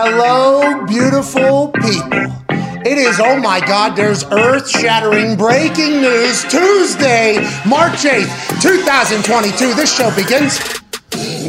Hello, beautiful people. It is, oh my God, there's earth shattering breaking news Tuesday, March 8th, 2022. This show begins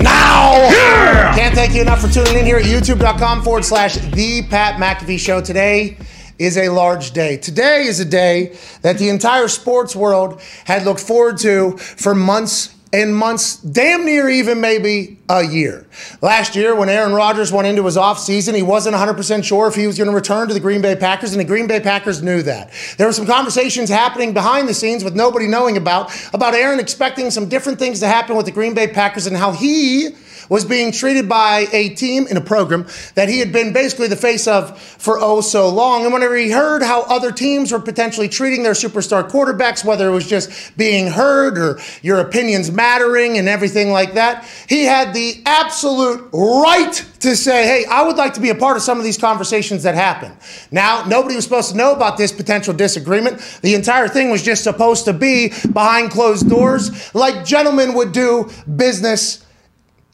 now. Yeah! Can't thank you enough for tuning in here at youtube.com forward slash The Pat McAfee Show. Today is a large day. Today is a day that the entire sports world had looked forward to for months and months, damn near even maybe a year. Last year, when Aaron Rodgers went into his offseason, he wasn't 100% sure if he was going to return to the Green Bay Packers, and the Green Bay Packers knew that. There were some conversations happening behind the scenes with nobody knowing about, about Aaron expecting some different things to happen with the Green Bay Packers and how he was being treated by a team in a program that he had been basically the face of for oh so long. And whenever he heard how other teams were potentially treating their superstar quarterbacks, whether it was just being heard or your opinions mattering and everything like that, he had the absolute right to say, hey, I would like to be a part of some of these conversations that happen. Now, nobody was supposed to know about this potential disagreement. The entire thing was just supposed to be behind closed doors, like gentlemen would do business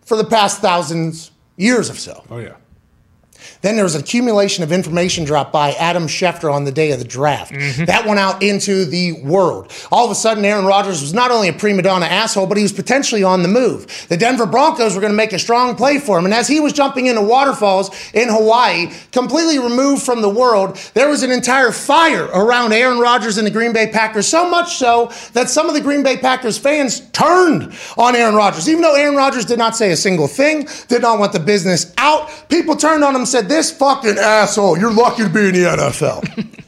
for the past thousands years or so. Oh, yeah. Then there was an accumulation of information dropped by Adam Schefter on the day of the draft. Mm-hmm. That went out into the world. All of a sudden, Aaron Rodgers was not only a prima donna asshole, but he was potentially on the move. The Denver Broncos were going to make a strong play for him. And as he was jumping into waterfalls in Hawaii, completely removed from the world, there was an entire fire around Aaron Rodgers and the Green Bay Packers. So much so that some of the Green Bay Packers fans turned on Aaron Rodgers. Even though Aaron Rodgers did not say a single thing, did not want the business out, people turned on him and said, This fucking asshole, you're lucky to be in the NFL.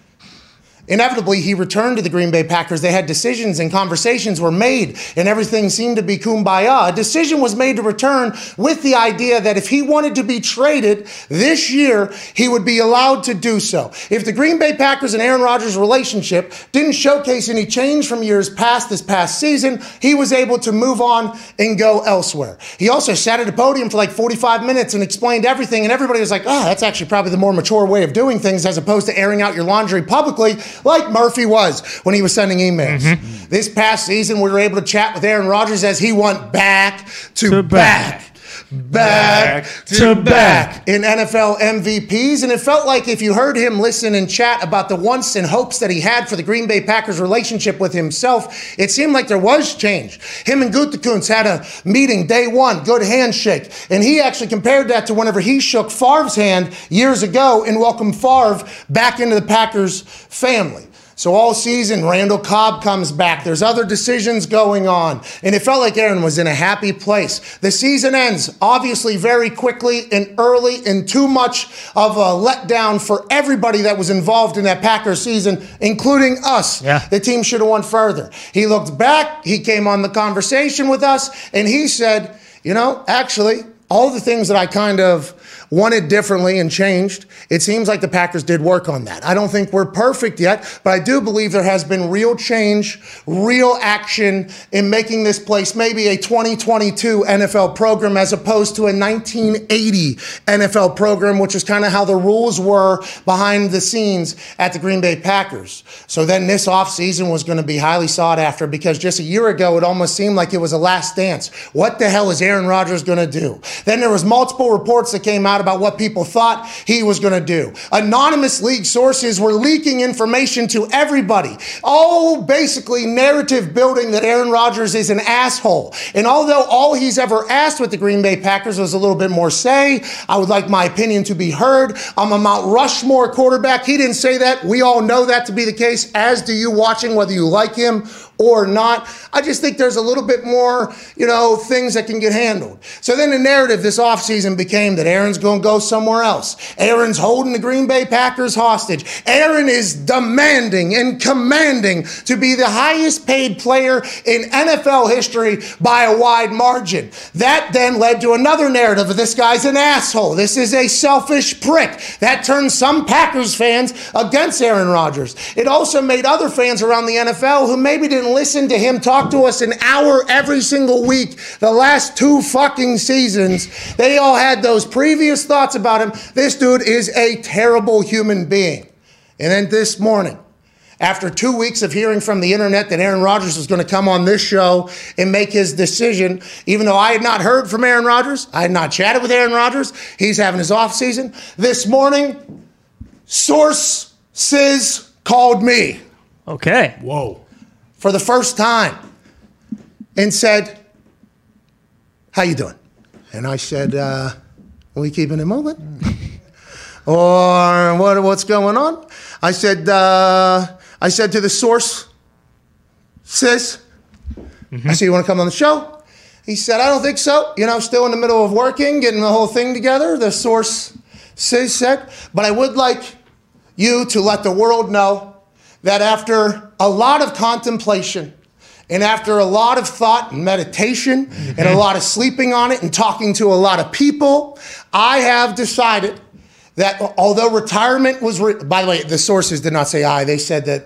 Inevitably, he returned to the Green Bay Packers. They had decisions and conversations were made, and everything seemed to be kumbaya. A decision was made to return with the idea that if he wanted to be traded this year, he would be allowed to do so. If the Green Bay Packers and Aaron Rodgers' relationship didn't showcase any change from years past this past season, he was able to move on and go elsewhere. He also sat at a podium for like 45 minutes and explained everything, and everybody was like, oh, that's actually probably the more mature way of doing things as opposed to airing out your laundry publicly like Murphy was when he was sending emails. Mm-hmm. This past season, we were able to chat with Aaron Rodgers as he went back to, To back. Back, Back to to back in NFL MVPs. And it felt like if you heard him listen and chat about the wants and hopes that he had for the Green Bay Packers relationship with himself, it seemed like there was change. Him and Gutekunst had a meeting day one, good handshake. And he actually compared that to whenever he shook Favre's hand years ago and welcomed Favre back into the Packers family. So all season, Randall Cobb comes back. There's other decisions going on. And it felt like Aaron was in a happy place. The season ends, obviously, very quickly and early, and too much of a letdown for everybody that was involved in that Packers season, including us. Yeah. The team should have won further. He looked back, he came on the conversation with us, and he said, you know, actually, all the things that I kind of wanted differently and changed, it seems like the Packers did work on that. I don't think we're perfect yet, but I do believe there has been real change, real action in making this place maybe a 2022 NFL program as opposed to a 1980 NFL program, which is kind of how the rules were behind the scenes at the Green Bay Packers. So then this offseason was going to be highly sought after because just a year ago it almost seemed like it was a last dance. What the hell is Aaron Rodgers going to do? Then there was multiple reports that came out about what people thought he was going to do. Anonymous league sources were leaking information to everybody. All basically narrative building that Aaron Rodgers is an asshole. And although all he's ever asked with the Green Bay Packers was a little bit more say, I would like my opinion to be heard. I'm a Mount Rushmore quarterback. He didn't say that. We all know that to be the case, as do you watching, whether you like him or not. I just think there's a little bit more, you know, things that can get handled. So then the narrative this offseason became that Aaron's going to go somewhere else. Aaron's holding the Green Bay Packers hostage. Aaron is demanding and commanding to be the highest paid player in NFL history by a wide margin. That then led to another narrative of this guy's an asshole. This is a selfish prick. That turned some Packers fans against Aaron Rodgers. It also made other fans around the NFL who maybe didn't listen to him talk to us an hour every single week the last two fucking seasons. They all had those previous thoughts about him. This dude is a terrible human being. And then this morning, after two weeks of hearing from the internet that Aaron Rodgers was going to come on this show and make his decision, even though I had not heard from Aaron Rodgers, I had not chatted with Aaron Rodgers. He's having his off season. This morning, sources called me. Okay. Whoa. For the first time and said, how you doing? And I said, uh, are we keeping it moving? or what, what's going on? I said, uh, I said to the source, sis, mm-hmm. I said, you want to come on the show? He said, I don't think so. You know, still in the middle of working, getting the whole thing together. The source sis said, but I would like you to let the world know that after a lot of contemplation and after a lot of thought and meditation mm-hmm. and a mm-hmm. lot of sleeping on it and talking to a lot of people, I have decided that although retirement was, re- by the way, the sources did not say I. They said that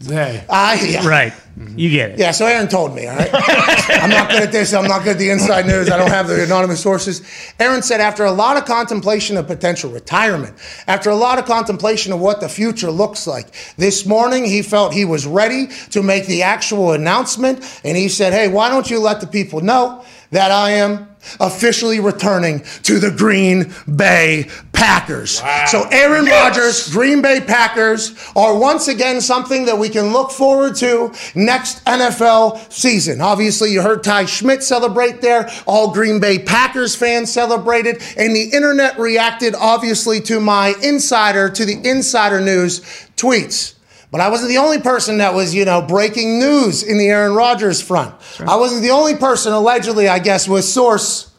they. I yeah. right. You get it. Yeah. So Aaron told me. All right. I'm not good at this. I'm not good at the inside news. I don't have the anonymous sources. Aaron said after a lot of contemplation of potential retirement, after a lot of contemplation of what the future looks like, this morning he felt he was ready to make the actual announcement, and he said, "Hey, why don't you let the people know that I am officially returning to the Green Bay Packers. Wow. So Aaron yes. Rodgers, Green Bay Packers are once again something that we can look forward to next NFL season. Obviously, you heard Ty Schmidt celebrate there. All Green Bay Packers fans celebrated, and the internet reacted obviously to my insider, to the insider news tweets. But I wasn't the only person that was, you know, breaking news in the Aaron Rodgers front. Sure. I wasn't the only person, allegedly, I guess, with source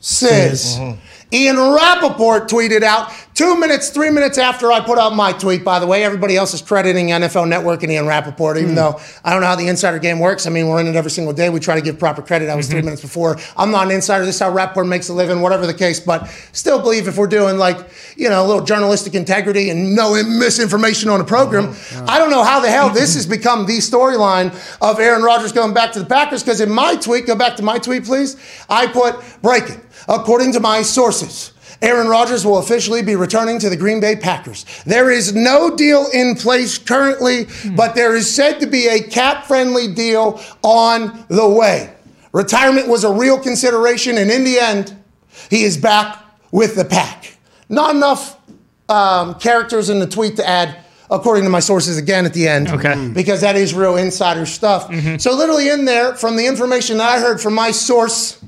says. Mm-hmm. Ian Rapoport tweeted out two minutes, three minutes after I put out my tweet, by the way. Everybody else is crediting NFL Network and Ian Rapoport, even mm. though I don't know how the insider game works. I mean, we're in it every single day. We try to give proper credit. I was mm-hmm. three minutes before. I'm not an insider. This is how Rapoport makes a living, whatever the case. But still believe if we're doing like, you know, a little journalistic integrity and no misinformation on a program, yeah. I don't know how the hell this has become the storyline of Aaron Rodgers going back to the Packers. Because in my tweet, go back to my tweet, please, I put breaking. According to my sources, Aaron Rodgers will officially be returning to the Green Bay Packers. There is no deal in place currently, but there is said to be a cap friendly deal on the way. Retirement was a real consideration, and in the end, he is back with the pack. Not enough um, characters in the tweet to add, according to my sources, again at the end. Okay. Because that is real insider stuff. Mm-hmm. So, literally, in there, from the information that I heard from my source,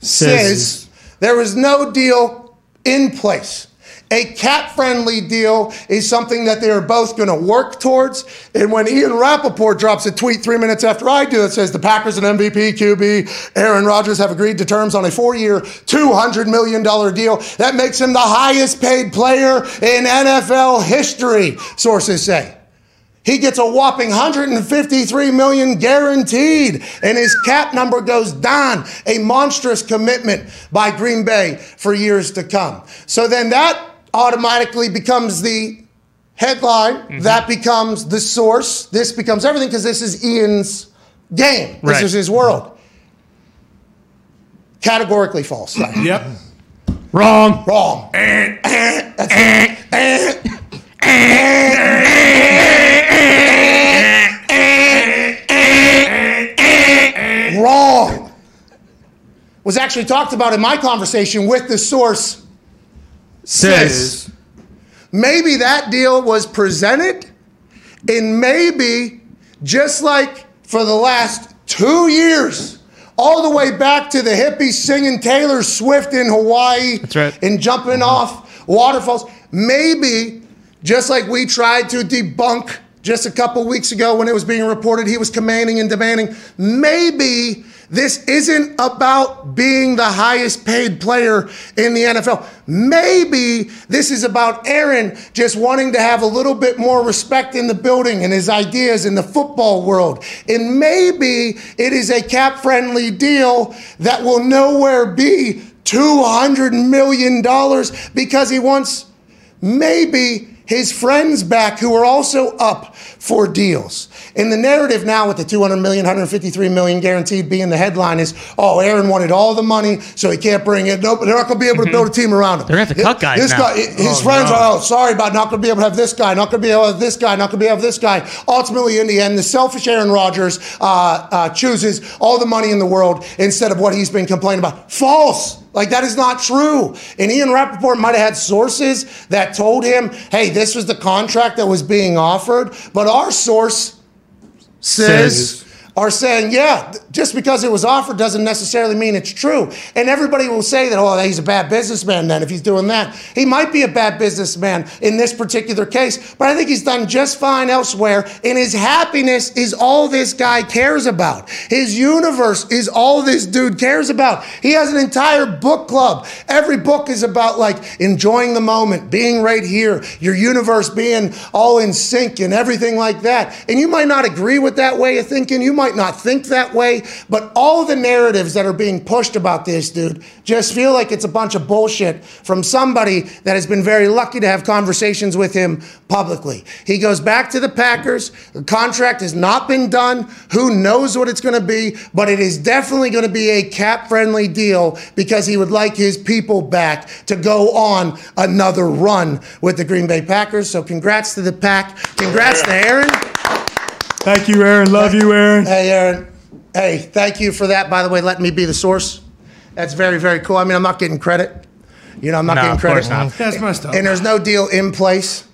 says there was no deal in place. A cap friendly deal is something that they are both going to work towards. And when Ian Rapoport drops a tweet three minutes after I do, it says the Packers and MVP QB Aaron Rodgers have agreed to terms on a four year, $200 million deal. That makes him the highest paid player in NFL history, sources say. He gets a whopping 153 million guaranteed, and his cap number goes down. A monstrous commitment by Green Bay for years to come. So then that automatically becomes the headline. Mm-hmm. That becomes the source. This becomes everything because this is Ian's game. This right. is his world. Categorically false. yep. Wrong. Wrong. Eh. Eh. Wrong. Was actually talked about in my conversation with the source. Says maybe that deal was presented, and maybe just like for the last two years, all the way back to the hippies singing Taylor Swift in Hawaii right. and jumping mm-hmm. off waterfalls. Maybe just like we tried to debunk just a couple weeks ago when it was being reported he was commanding and demanding, maybe this isn't about being the highest paid player in the NFL. Maybe this is about Aaron just wanting to have a little bit more respect in the building and his ideas in the football world. And maybe it is a cap friendly deal that will nowhere be $200 million because he wants maybe his friends back who are also up for deals. In the narrative now with the 200 million, 153 million guaranteed being the headline is, oh, Aaron wanted all the money, so he can't bring it. Nope, they're not going to be able to build a team around him. They're gonna have to cut guys This now. guy, his Oh, friends no. are, oh, sorry about not going to be able to have this guy, not going to be able to have this guy, not going to be able to have this guy. Ultimately, in the end, the selfish Aaron Rodgers uh, uh, chooses all the money in the world instead of what he's been complaining about. False. Like that is not true. And Ian Rapoport might have had sources that told him, hey, this was the contract that was being offered. But our source says, are saying, yeah, just because it was offered doesn't necessarily mean it's true. And everybody will say that, oh, he's a bad businessman then if he's doing that. He might be a bad businessman in this particular case, but I think he's done just fine elsewhere. And his happiness is all this guy cares about. His universe is all this dude cares about. He has an entire book club. Every book is about like enjoying the moment, being right here, your universe being all in sync and everything like that. And you might not agree with that way of thinking. You might not think that way, but all the narratives that are being pushed about this dude just feel like it's a bunch of bullshit from somebody that has been very lucky to have conversations with him publicly. He goes back to the Packers. The contract has not been done. Who knows what it's going to be, but it is definitely going to be a cap friendly deal because he would like his people back to go on another run with the Green Bay Packers. So congrats to the Pack. Congrats to Aaron. Thank you, Aaron. Love you, Aaron. Hey, Aaron. Hey, thank you for that, by the way, letting me be the source. That's very, very cool. I mean, I'm not getting credit. You know, I'm not No, getting of credit. course not. That's messed up. And there's no deal in place,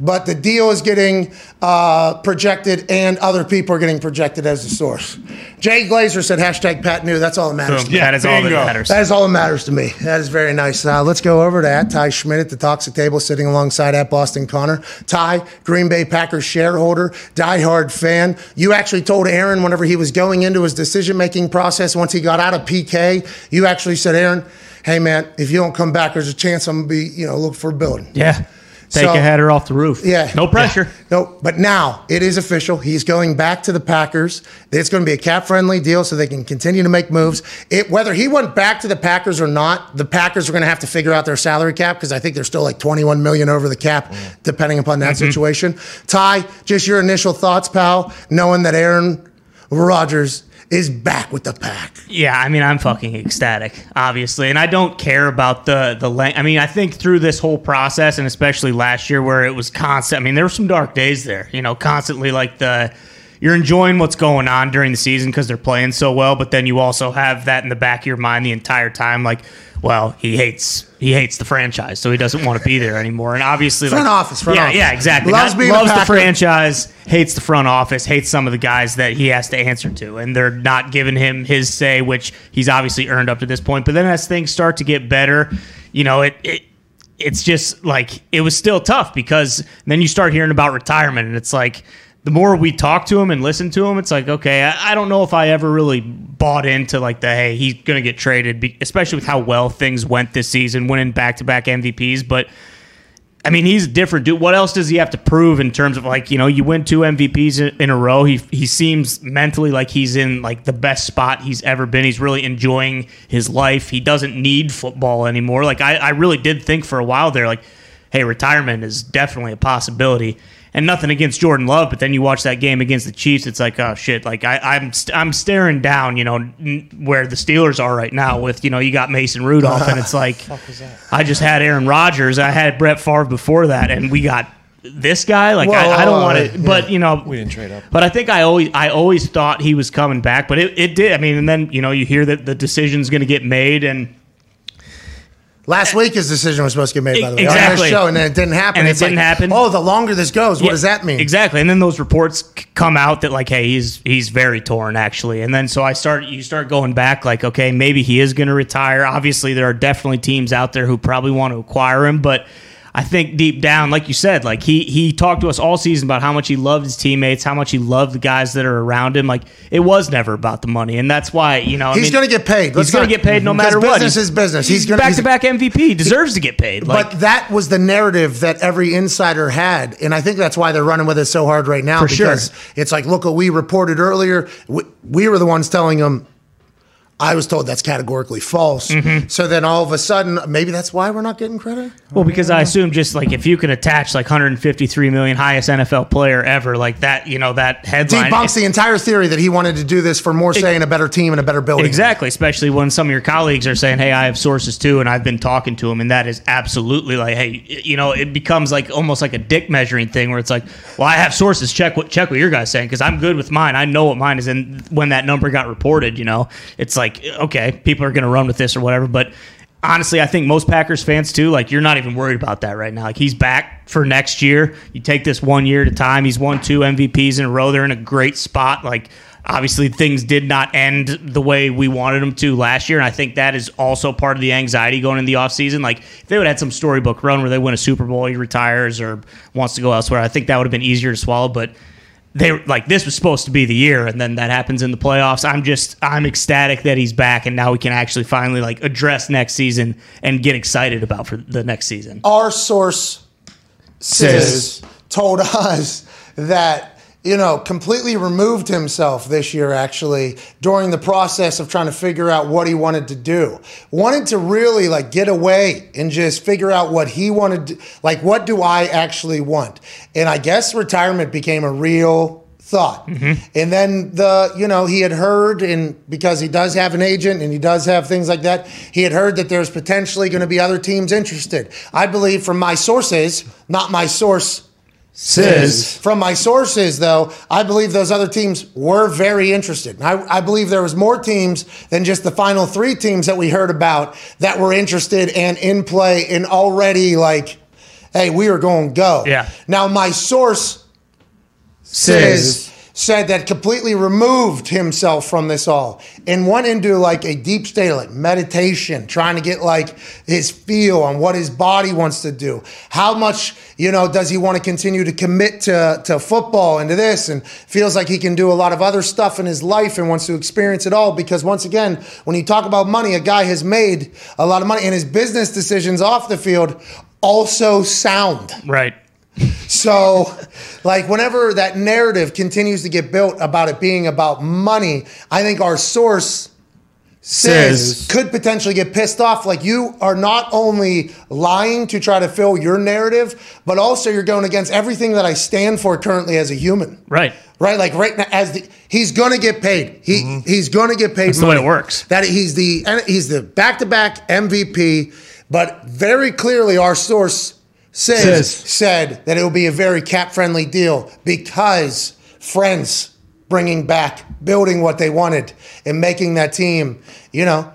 but the deal is getting uh, projected, and other people are getting projected as the source. Jay Glazer said hashtag Pat New. That's all that matters to Boom. me. that is all that matters. That is all that matters to me. That is very nice. Uh, let's go over to at Ty Schmidt at the Toxic Table, sitting alongside at Boston Connor. Ty, Green Bay Packers shareholder, diehard fan. You actually told Aaron whenever he was going into his decision making process, once he got out of PK, you actually said, Aaron, hey man, if you don't come back, there's a chance I'm gonna be, you know, look for a building. Yeah. Take So- a header off the roof. Yeah. No pressure. No, but now it is official. He's going back to the Packers. It's going to be a cap friendly deal so they can continue to make moves. It, whether he went back to the Packers or not, the Packers are going to have to figure out their salary cap because I think they're still like 21 million over the cap, mm. depending upon that mm-hmm. situation. Ty, just your initial thoughts, pal, knowing that Aaron Rodgers is back with the pack. Yeah, I mean, I'm fucking ecstatic, obviously, and I don't care about the the length. I mean, I think through this whole process, and especially last year, where it was constant. I mean, there were some dark days there. You know, constantly like the you're enjoying what's going on during the season because they're playing so well, but then you also have that in the back of your mind the entire time, like, well, he hates he hates the franchise, so he doesn't want to be there anymore. And obviously, Front like, office, front yeah, office. yeah, exactly. Loves Not- being loves the franchise, hates the front office, hates some of the guys that he has to answer to, and they're not giving him his say, which he's obviously earned up to this point. But then as things start to get better, you know, it, it it's just like it was still tough because then you start hearing about retirement, and it's like the more we talk to him and listen to him, it's like okay, I, I don't know if I ever really bought into like the hey he's gonna get traded, especially with how well things went this season, winning back to back MVPs, but. I mean, he's a different dude. What else does he have to prove in terms of like you know you win two MVPs in, in a row? He he seems mentally like he's in like the best spot he's ever been. He's really enjoying his life. He doesn't need football anymore. Like I, I really did think for a while there, like, hey, retirement is definitely a possibility. And nothing against Jordan Love, but then you watch that game against the Chiefs, it's like, oh shit! Like I, I'm, st- I'm staring down, you know, n- where the Steelers are right now. With you know, you got Mason Rudolph, and it's like, I just had Aaron Rodgers, I had Brett Favre before that, and we got this guy. Like Well, I, I don't uh, want to, but you know, We didn't trade up. But I think I always, I always thought he was coming back, but it, it did. I mean, and then you know, you hear that the decision's going to get made, and Last week, his decision was supposed to get made, by the way, on Exactly. this show, and then it didn't happen. And it It's didn't like, happen. Oh, the longer this goes, what does that mean? Exactly. And then those reports come out that like, hey, he's he's very torn actually. And then so I start you start going back like, okay, maybe he is going to retire. Obviously, there are definitely teams out there who probably want to acquire him, but I think deep down, like you said, like he he talked to us all season about how much he loved his teammates, how much he loved the guys that are around him. Like it was never about the money, and that's why you know I He's mean, going to get paid. He's Let's going to get paid no because matter what. Business He's- is business. He's, He's back to back MVP. He deserves to get paid. Like, but that was the narrative that every insider had, and I think that's why they're running with it so hard right now. For sure. because it's like, look what we reported earlier. We, we were the ones telling them, I was told that's categorically false. Mm-hmm. So then all of a sudden, maybe that's why we're not getting credit. Well, because I assume just like if you can attach like 153 million highest NFL player ever, like that, you know, that headline. Debunks the entire theory that he wanted to do this for more say in a better team and a better building. Exactly, especially when some of your colleagues are saying, "Hey, I have sources too," and I've been talking to them, and that is absolutely like, "Hey, you know," it becomes like almost like a dick measuring thing where it's like, "Well, I have sources. Check what check what your guys saying because I'm good with mine. I know what mine is." And when that number got reported, you know, it's like, okay, people are going to run with this or whatever, but. Honestly, I think most Packers fans too, like you're not even worried about that right now. Like he's back for next year. You take this one year at a time. He's won two MVPs in a row. They're in a great spot. Like obviously things did not end the way we wanted them to last year and i think that is also part of the anxiety going into the offseason like if they would have had some storybook run where they win a super bowl he retires or wants to go elsewhere i think that would have been easier to swallow but they like this was supposed to be the year and then that happens in the playoffs. I'm just i'm ecstatic that he's back and now we can actually finally like address next season and get excited about for the next season. Our source says told us that you know completely removed himself this year actually during the process of trying to figure out what he wanted to do. Wanted to really like get away and just figure out what he wanted to, like what do i actually want? And i guess retirement became a real thought. Mm-hmm. And then the you know he had heard and because he does have an agent and he does have things like that he had heard that there's potentially going to be other teams interested. I believe from my sources not my source Says. from my sources, though, I believe those other teams were very interested. I, I believe there was more teams than just the final three teams that we heard about that were interested and in play and already like, hey, we are going to go. Yeah. Now, my source says said that completely removed himself from this all. And went into like a deep state of like meditation trying to get like his feel on what his body wants to do. How much you know does he want to continue to commit to, to football and to this? And feels like he can do a lot of other stuff in his life and wants to experience it all. Because once again when you talk about money a guy has made a lot of money and his business decisions off the field also sound. Right so, like, whenever that narrative continues to get built about it being about money, I think our source says, Says. could potentially get pissed off. Like, you are not only lying to try to fill your narrative, but also you're going against everything that I stand for currently as a human. right Right, like right now, as the he's gonna get paid. He mm-hmm. he's gonna get paid. That's the way it works. That he's the he's the back to back MVP, but very clearly our source says, Says. said that it will be a very cap friendly deal because friends bringing back, building what they wanted, and making that team, you know,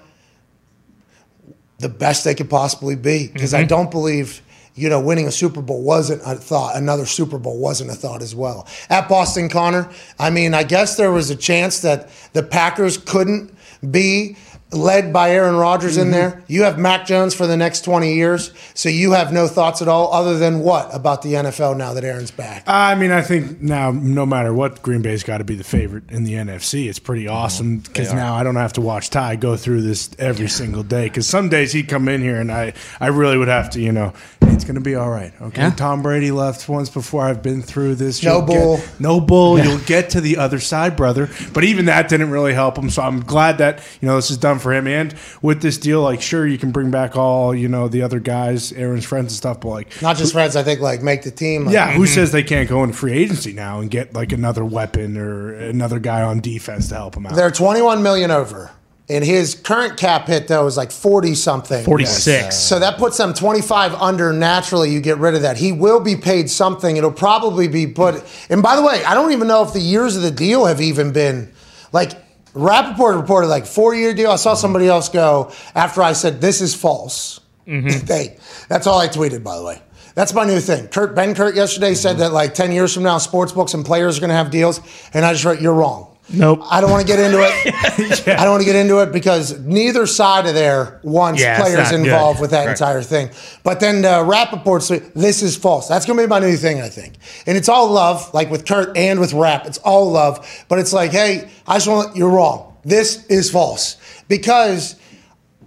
the best they could possibly be. Because I mm-hmm. don't believe, you know, winning a Super Bowl wasn't a thought. Another Super Bowl wasn't a thought as well. At Boston Connor, I mean, I guess there was a chance that the Packers couldn't be led by Aaron Rodgers in mm-hmm. there. You have Mac Jones for the next 20 years. So you have no thoughts at all other than what about the NFL now that Aaron's back? I mean, I think now, no matter what, Green Bay's got to be the favorite in the NFC. It's pretty mm-hmm. awesome because now I don't have to watch Ty go through this every single day. Because some days he'd come in here and I, I really would have to, you know, it's going to be all right. Okay, Yeah. Tom Brady left once before. I've been through this. No You'll get- bull. no bull. You'll get to the other side, brother. But even that didn't really help him. So I'm glad that you know this is done for him. And with this deal, like, sure, you can bring back all you know the other guys, Aaron's friends and stuff, but like, Not just friends, I think like make the team. Like, yeah, who mm-hmm. says they can't go into free agency now and get like another weapon or another guy on defense to help them out? They're 21 million over. And his current cap hit though is like 40 something. 46 So that puts them 25 under naturally. You get rid of that. He will be paid something. It'll probably be put. And by the way, I don't even know if the years of the deal have even been like Rapoport reported like four year deal. I saw mm-hmm. somebody else go after I said this is false. Mm-hmm. Hey, that's all I tweeted, by the way. That's my new thing. Kurt Benkert yesterday said mm-hmm. that like 10 years from now, sports books and players are going to have deals. And I just wrote, you're wrong. Nope. I don't want to get into it. I don't want to get into it because neither side of there wants Yeah, players not good. involved with that Right. entire thing. But then uh, Rapoport this is false. That's going to be my new thing, I think. And it's all love, like with Kurt and with Rap. It's all love. But it's like, hey, I just want, you're wrong. This is false. Because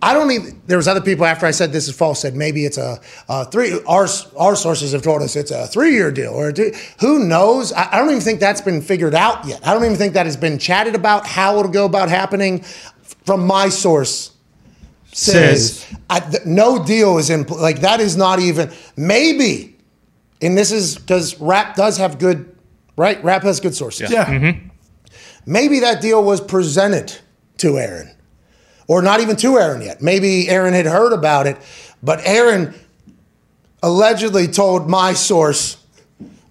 I don't even. There was other people after I said this is false said maybe it's a, a three. Our our sources have told us it's a three year deal or a two, who knows. I, I don't even think that's been figured out yet. I don't even think that has been chatted about how it'll go about happening. from my source says, Says. I, th- no deal is in pl- like that is not even maybe, and this is because rap does have good right. Rap has good sources. Yeah. Mm-hmm. Maybe that deal was presented to Aaron, or not even to Aaron yet. Maybe Aaron had heard about it, but Aaron allegedly told my source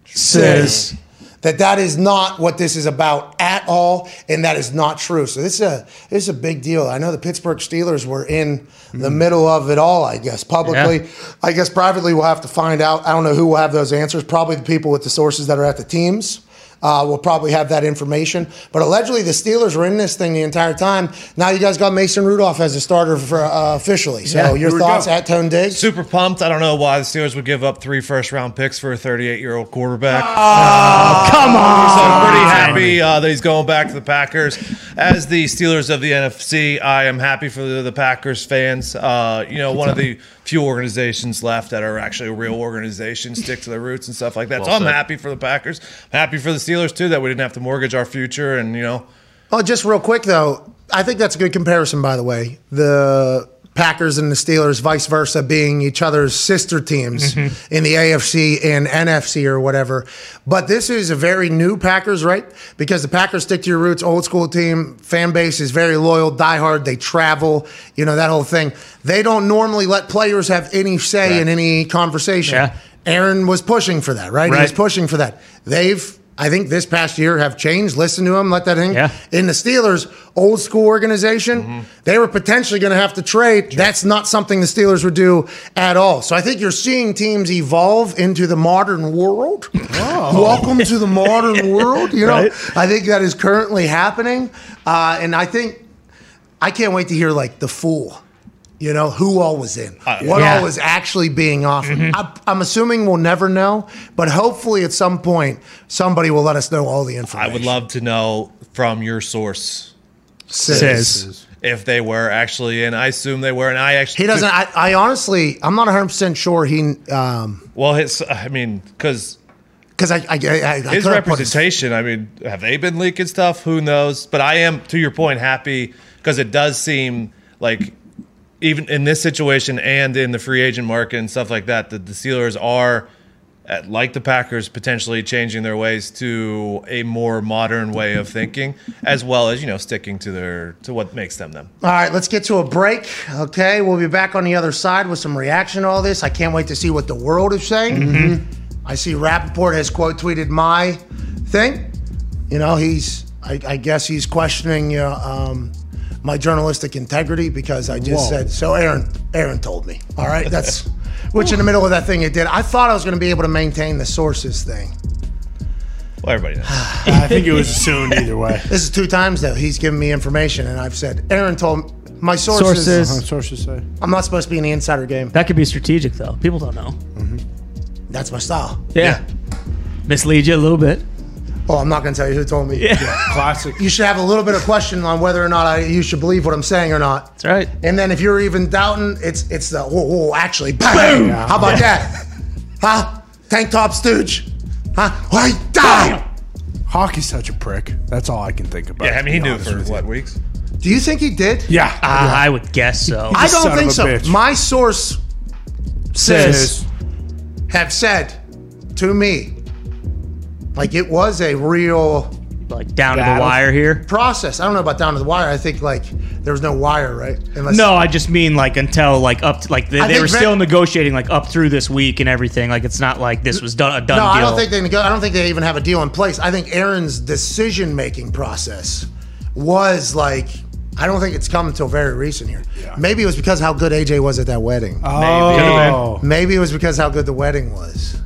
says that that is not what this is about at all, and that is not true. So this is a this is a big deal. I know the Pittsburgh Steelers were in the hmm. middle of it all. I guess publicly, Yeah. I guess privately, we'll have to find out. I don't know who will have those answers. Probably the people with the sources that are at the teams. Uh, will probably have that information, but allegedly the Steelers were in this thing the entire time. Now you guys got Mason Rudolph as a starter for uh, officially. So Yeah, your thoughts at Tone Diggs? Super pumped. I don't know why the Steelers would give up three first round picks for a 38 year old quarterback. Come on. So I'm pretty happy uh, that he's going back to the Packers. As the Steelers of the NFC, I am happy for the, the Packers fans. Uh, you know, one of the few organizations left that are actually a real organization, stick to their roots and stuff like that. so I'm said. happy for the Packers. I'm happy for the Steelers too that we didn't have to mortgage our future and you know. Oh, just real quick though, I think that's a good comparison. By the way, the Packers and the Steelers, vice versa, being each other's sister teams mm-hmm. in the AFC and NFC or whatever. But this is a very new Packers, right? Because the Packers stick to your roots, old school team, fan base is very loyal, diehard. They travel, you know that whole thing. They don't normally let players have any say in any conversation. Yeah. Aaron was pushing for that, right? He was pushing for that. They've, I think, this past year have changed. Listen to him, let that in. Yeah. In the Steelers, old school organization, they were potentially going to have to trade. That's not something the Steelers would do at all. So I think you're seeing teams evolve into the modern world. Welcome to the modern world. You know, Right. I think that is currently happening, uh, and I think I can't wait to hear like the fool. You know who all was in, what Yeah. all was actually being offered. I, I'm assuming we'll never know, but hopefully at some point somebody will let us know all the information. I would love to know from your source Says. if they were actually in. I assume they were, and I actually He doesn't. I, I honestly, I'm not 100 percent sure he, um, Well, his, I mean, because because I, I, I, I his couldn't his- representation. I mean, have they been leaking stuff? Who knows? But I am, to your point, happy because it does seem like even in this situation and in the free agent market and stuff like that, that the Steelers are. uh, Like the Packers, potentially changing their ways to a more modern way of thinking, as well as you know sticking to their to what makes them them. All right, let's get to a break. Okay, we'll be back on the other side with some reaction to all this. I can't wait to see what the world is saying. I see Rapoport has quote tweeted my thing. You know, he's, I, I guess he's questioning uh, um, my journalistic integrity because I just Whoa. said, so Aaron, Aaron told me. All right, that's, which in the middle of that thing it did. I thought I was going to be able to maintain the sources thing. Well, everybody knows. I think it was assumed either way. This is two times though. He's given me information and I've said, Aaron told my sources. Sources. Uh, sources say. I'm not supposed to be in the insider game. That could be strategic, though. People don't know. That's my style. Yeah. Mislead you a little bit. Oh, I'm not going to tell you who told me. Yeah, Classic. You should have a little bit of question on whether or not I, you should believe what I'm saying or not. That's right. And then if you're even doubting, it's it's the whoa, whoa actually, boom. How about that? Huh? Tank top stooge. Huh? Why die? Hockey's such a prick. That's all I can think about. Yeah, I mean, he knew honest for with what weeks. Do you think he did? Yeah. Uh, I would guess so. I don't think so. bitch. My source says Says. have said to me, like it was a real like down to the wire here. process. I don't know about down to the wire. I think like there was no wire, right? Unless No, I just mean like until like up to like they, I they think were Van- still negotiating like up through this week and everything. Like it's not like this was done a done No, deal. I don't think they. nego- I don't think they even have a deal in place. I think Aaron's decision making process was like. I don't think it's come until very recent here. Maybe it was because how good AJ was at that wedding. Oh. Maybe it was because how good the wedding was.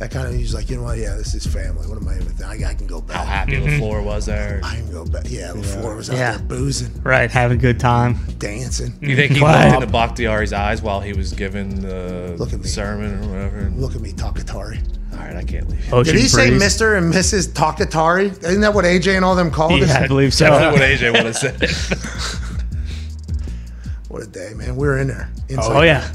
That kind of he's like, you know what? Yeah, this is family. What am I even? Thinking? I, I can go back. How back. happy mm-hmm. LaFleur was there. I can go back. Yeah, before was out Yeah. there boozing, right, having a good time. dancing. You think he Wow. looked into Bakhtiari's eyes while he was giving the Look at me. sermon or whatever? Look at me, Takatari. All right, I can't leave. Ocean oh, Did he say breeze. Mr. and Mrs. Takatari? Isn't that what AJ and all them called it? Yeah, I believe so. Definitely what AJ would have said. What a day, man. We were in there. Oh, Inside. Oh yeah,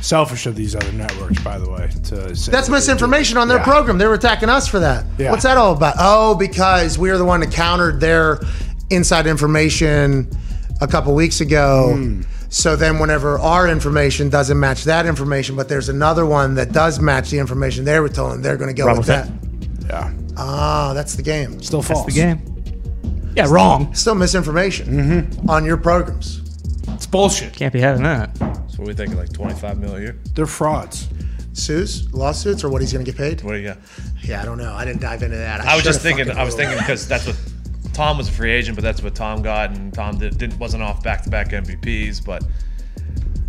Selfish of these other networks, by the way. To say That's that misinformation on their Yeah. program. They were attacking us for that. Yeah. What's that all about? Oh, because we are the one that countered their inside information a couple weeks ago. So then, whenever our information doesn't match that information, but there's another one that does match the information they were told, they're going to go Wrong with with that. Yeah. Ah, that's the game. Still false. the game. Yeah, wrong. Still misinformation on your programs. It's bullshit. Can't be having that. So what we thinking like 25 mil a year. They're frauds. Sues, lawsuits, or what he's going to get paid? What do you got? Yeah, I don't know. I didn't dive into that. I was just thinking. I was thinking because that's what Tom was a free agent, but that's what Tom got, and Tom did, didn't wasn't off back to back MVPs, but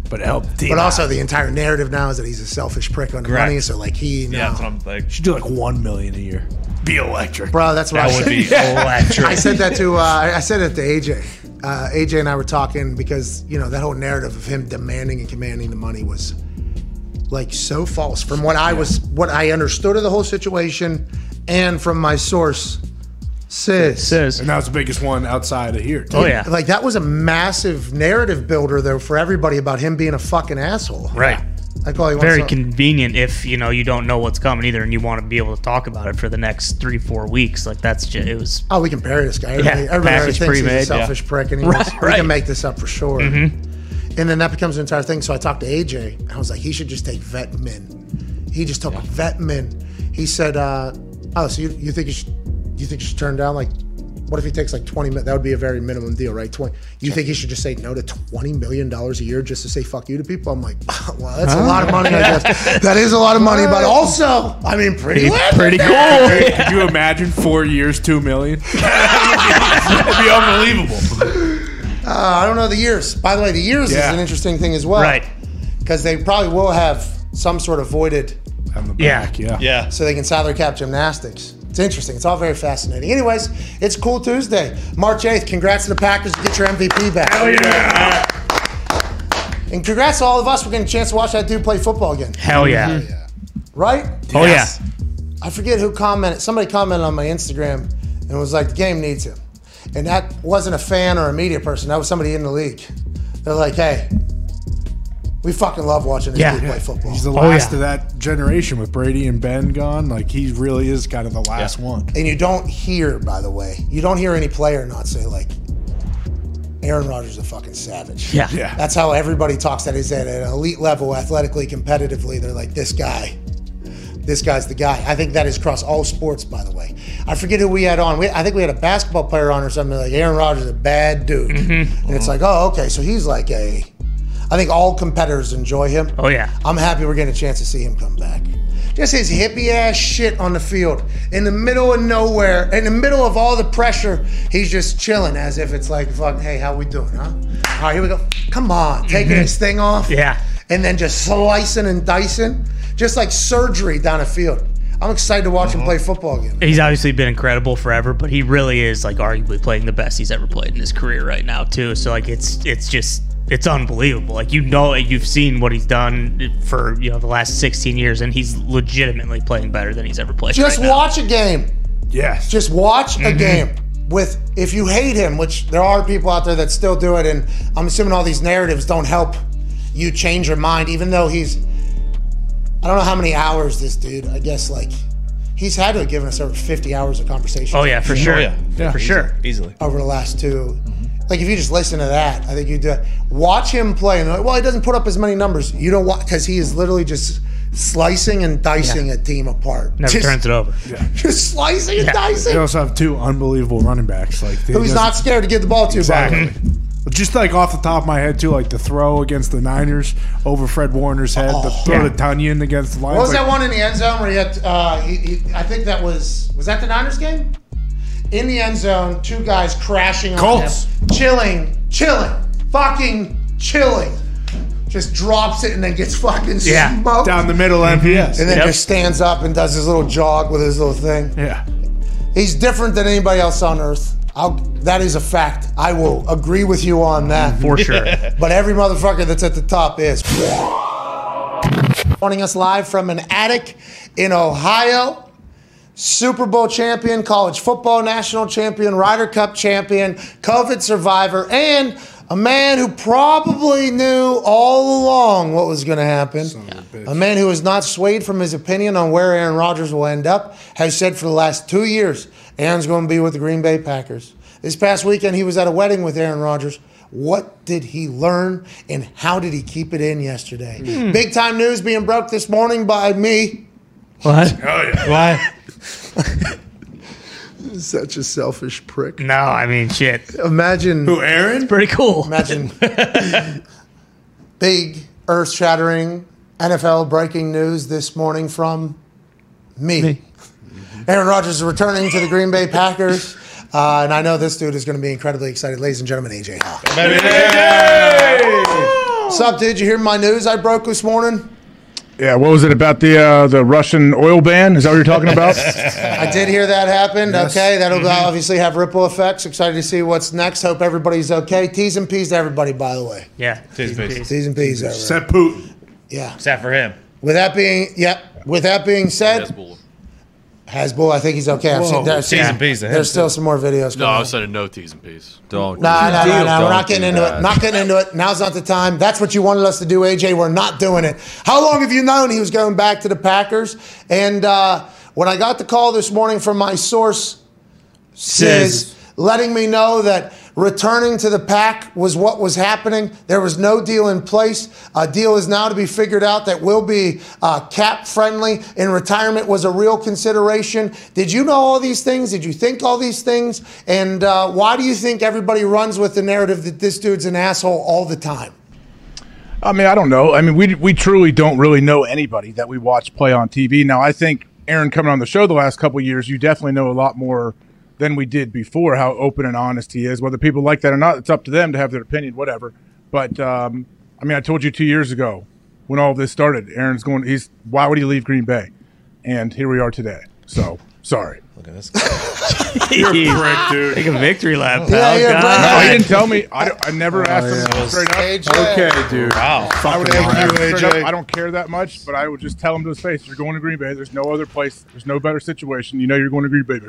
But help. But also, the entire narrative now is that he's a selfish prick on the Correct. money. So, like, he, no. yeah, that's what I'm like. should do like one million a year. Be electric. Bro, that's what That I would said. be electric. I said that to uh, I I said it to AJ. Uh, AJ and I were talking because you know that whole narrative of him demanding and commanding the money was like so false from what I was what I understood of the whole situation and from my source. Sis, Says. And that was the biggest one outside of here. Too. Oh yeah. like that was a massive narrative builder though for everybody about him being a fucking asshole. Right. All he Very convenient if you know you don't know what's coming either, and you want to be able to talk about it for the next three four weeks. Like that's just it was. Oh, we can bury this guy. Everybody, Yeah, everybody thinks he's a selfish prick, and he Right, wants- we can make this up for sure. And then that becomes an entire thing. So I talked to AJ. I was like, he should just take vet min. He just took vet min. He said, uh, "Oh, so you, you think you should you think you should turn down like what if he takes like twenty? mi- That would be a very minimum deal, right? Twenty. You think he should just say no to twenty million dollars a year just to say fuck you to people? I'm like, well, that's a lot of money. I guess that is a lot of money, but also, I mean, pretty Pretty cool. Hey, Could you imagine four years, two million? It'd be unbelievable. Uh, I don't know the years. By the way, the years Yeah. is an interesting thing as well. Right. Because they probably will have some sort of voided On the Yeah. back, yeah. Yeah. so they can salary cap gymnastics. It's interesting. It's all very fascinating. Anyways, it's Cool Tuesday. March 8th. Congrats to the Packers get your MVP back. Hell yeah. And congrats to all of us for getting a chance to watch that dude play football again. Hell yeah. Mm-hmm. Right? Oh yeah. I forget who commented. Somebody commented on my Instagram and was like, the game needs him. And that wasn't a fan or a media person. That was somebody in the league. They're like, hey, we fucking love watching this Yeah. dude play football. He's the Oh, last yeah. of that generation with Brady and Ben gone. Like he really is kind of the last one. and you don't hear, by the way, you don't hear any player not say, like, Aaron Rodgers is a fucking savage. Yeah. Yeah. That's how everybody talks that he's at an elite level, athletically, competitively. They're like, this guy, this guy's the guy. I think that is across all sports, by the way. I forget who we had on. We, I think we had a basketball player on or something like Aaron Rodgers is a bad dude. Mm-hmm. And it's like, oh, okay, so he's like a. I think all competitors enjoy him. Oh yeah. I'm happy we're getting a chance to see him come back. Just his hippie ass shit on the field in the middle of nowhere, in the middle of all the pressure, he's just chilling as if it's like, fuck, hey, how we doing, huh? All right, here we go. Come on, mm-hmm. taking his thing off. Yeah. And then just slicing and dicing, just like surgery down the field. I'm excited to watch him uh-huh. play football again. He's obviously been incredible forever, but he really is like arguably playing the best he's ever played in his career right now too. So like it's it's just it's unbelievable. Like you know you've seen what he's done for you know the last 16 years, and he's legitimately playing better than he's ever played. Just right now. watch a game. Yes. Just watch Mm-hmm. a game with if you hate him, which there are people out there that still do it, and I'm assuming all these narratives don't help you change your mind, even though he's I don't know how many hours this dude, I guess like he's had to have given us over 50 hours of conversation. Oh yeah, for sure. Oh, yeah. Yeah. for sure. Easily. Over the last 2 Like if you just listen to that, I think you do. Watch him play, and like, well, he doesn't put up as many numbers. You don't watch because he is literally just slicing and dicing a team apart. Never just, turns it over. Just slicing and dicing. They also have two unbelievable running backs. Like they Who not scared to give the ball to. by exactly. Just like off the top of my head too, like the throw against the Niners over Fred Warner's head, the throw Yeah. to Tonyan against the Lions. What was like, that one in the end zone where he had? Uh, he, he, I think that was was that the Niners game. In the end zone, two guys crashing on Colts. him, chilling, chilling, fucking chilling. Just drops it and then gets fucking Yeah. smoked. down the middle mhm. MPS. and then Yep. just stands up and does his little jog with his little thing. yeah. He's different than anybody else on earth. I'll, that is a fact. I will agree with you on that. For sure. But every motherfucker that's at the top is. Joining us live from an attic in Ohio. Super Bowl champion, college football national champion, Ryder Cup champion, COVID survivor, and a man who probably knew all along what was going to happen. A man who has not swayed from his opinion on where Aaron Rodgers will end up, has said for the last two years Aaron's going to be with the Green Bay Packers. This past weekend, he was at a wedding with Aaron Rodgers What did he learn and how did he keep it in yesterday? Hmm. Big time news being broke this morning by me. What? Oh, yeah. Why? Such a selfish prick. No, I mean shit. Imagine Who, Aaron? Pretty cool. Imagine big, earth shattering NFL breaking news this morning from me. Aaron Rodgers is returning to the Green Bay Packers. Uh, and I know this dude is going to be incredibly excited. Ladies and gentlemen, AJ Hawk. What's up, dude? You hear my news I broke this morning? Yeah, what was it about the uh, the Russian oil ban? Is that what you're talking about? I did hear that happened. Okay, that'll obviously have ripple effects. Excited to see what's next. Hope everybody's okay. T's and P's to everybody, by the way. Yeah. T's and P's. T's and P's. Over. Except Putin. Yeah. Except for him. With that being, yeah. With that being said, Hezbollah. Hasbull, I think he's okay. I've seen, there's, T's and P's to him, there's still too. some more videos. No, Coming I up. said no T's and P's. Don't. No, no, no, no. We're Don't getting into that. it. Not getting into it. Now's not the time. That's what you wanted us to do, AJ. We're not doing it. How long have you known he was going back to the Packers? And uh, when I got the call this morning from my source, Sis, letting me know that returning to the pack was what was happening. There was no deal in place. A deal is now to be figured out that will be uh, cap friendly, and retirement was a real consideration. Did you know all these things? Did you think all these things? And uh, why do you think everybody runs with the narrative that this dude's an asshole all the time? I mean, I don't know. I mean, we we truly don't really know anybody that we watch play on TV. Now, I think Aaron coming on the show the last couple years, you definitely know a lot more than we did before. How open and honest he is. Whether people like that or not, it's up to them to have their opinion, whatever. But um, I mean, I told you two years ago when all of this started, Aaron's going. He's why would he leave Green Bay? And here we are today. So sorry. Look at this. You're a prick, dude. Take a victory lap, Yeah, pal. yeah, God. No, he didn't tell me. I, I never asked him straight up. AJ. Okay, dude. Wow. I would ask him right. straight up, I don't care that much, but I would just tell him to his face, "You're going to Green Bay. There's no other place. There's no better situation. You know you're going to Green Bay.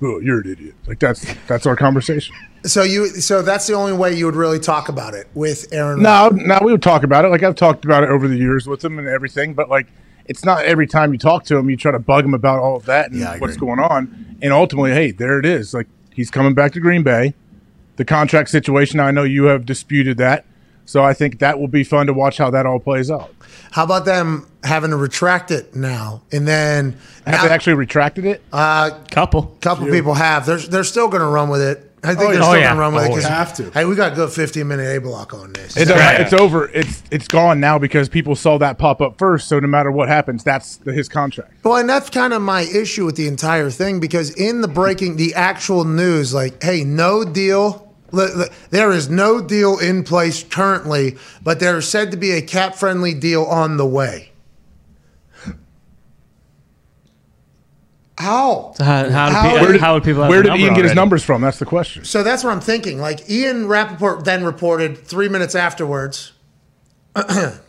Oh, you're an idiot. Like that's that's our conversation. So you, so that's the only way you would really talk about it with Aaron. No, no, we would talk about it. Like I've talked about it over the years with him and everything, but like it's not every time you talk to him you try to bug him about all of that and Yeah, what's going on. And ultimately, hey, there it is. Like he's coming back to Green Bay. The contract situation, I know you have disputed that. So I think that will be fun to watch how that all plays out. How about them having to retract it now and then? Have now- they actually retracted it? Uh, couple. couple people have. They're they're still going to run with it. I think Oh, they're yeah. still Oh, going to run with it. Oh, 'cause, have to. Hey, we got a good 15 minute A block on this. It doesn't- Right. It's over. It's it's gone now because people saw that pop up first. So no matter what happens, that's the, his contract. Well, and that's kind of my issue with the entire thing because in the breaking, the actual news, like, hey, no deal. Li- li- There is no deal in place currently, but there is said to be a cap friendly deal on the way. How? How, how, How- do Where people, did- how would people have Where did Ian get his numbers from? That's the question. So that's what I'm thinking. Like Ian Rapoport then reported three minutes afterwards.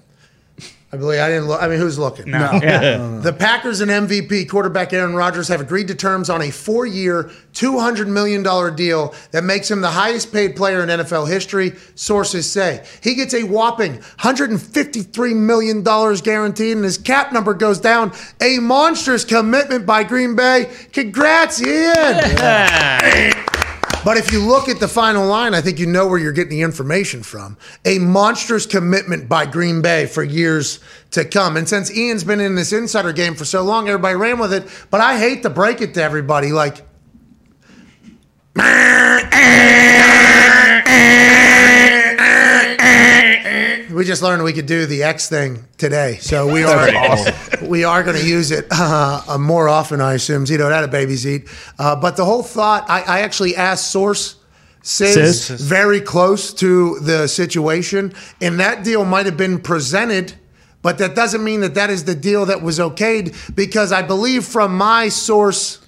I believe I didn't look. I mean, who's looking? No. Yeah. The Packers and MVP quarterback Aaron Rodgers have agreed to terms on a four year, $200 million deal that makes him the highest paid player in NFL history, sources say. He gets a whopping $153 million guaranteed, and his cap number goes down. A monstrous commitment by Green Bay. Congrats, Ian! But if you look at the final line, I think you know where you're getting the information from. A monstrous commitment by Green Bay for years to come. And since Ian's been in this insider game for so long, everybody ran with it. But I hate to break it to everybody. Like, we just learned we could do the X thing today. So we are we are going to use it uh, uh, more often, I assume. Zito, that a baby's eat. Uh, but the whole thought, I, I actually asked Source. Sis, Sis. very close to the situation, and that deal might have been presented, but that doesn't mean that that is the deal that was okayed because I believe from my source,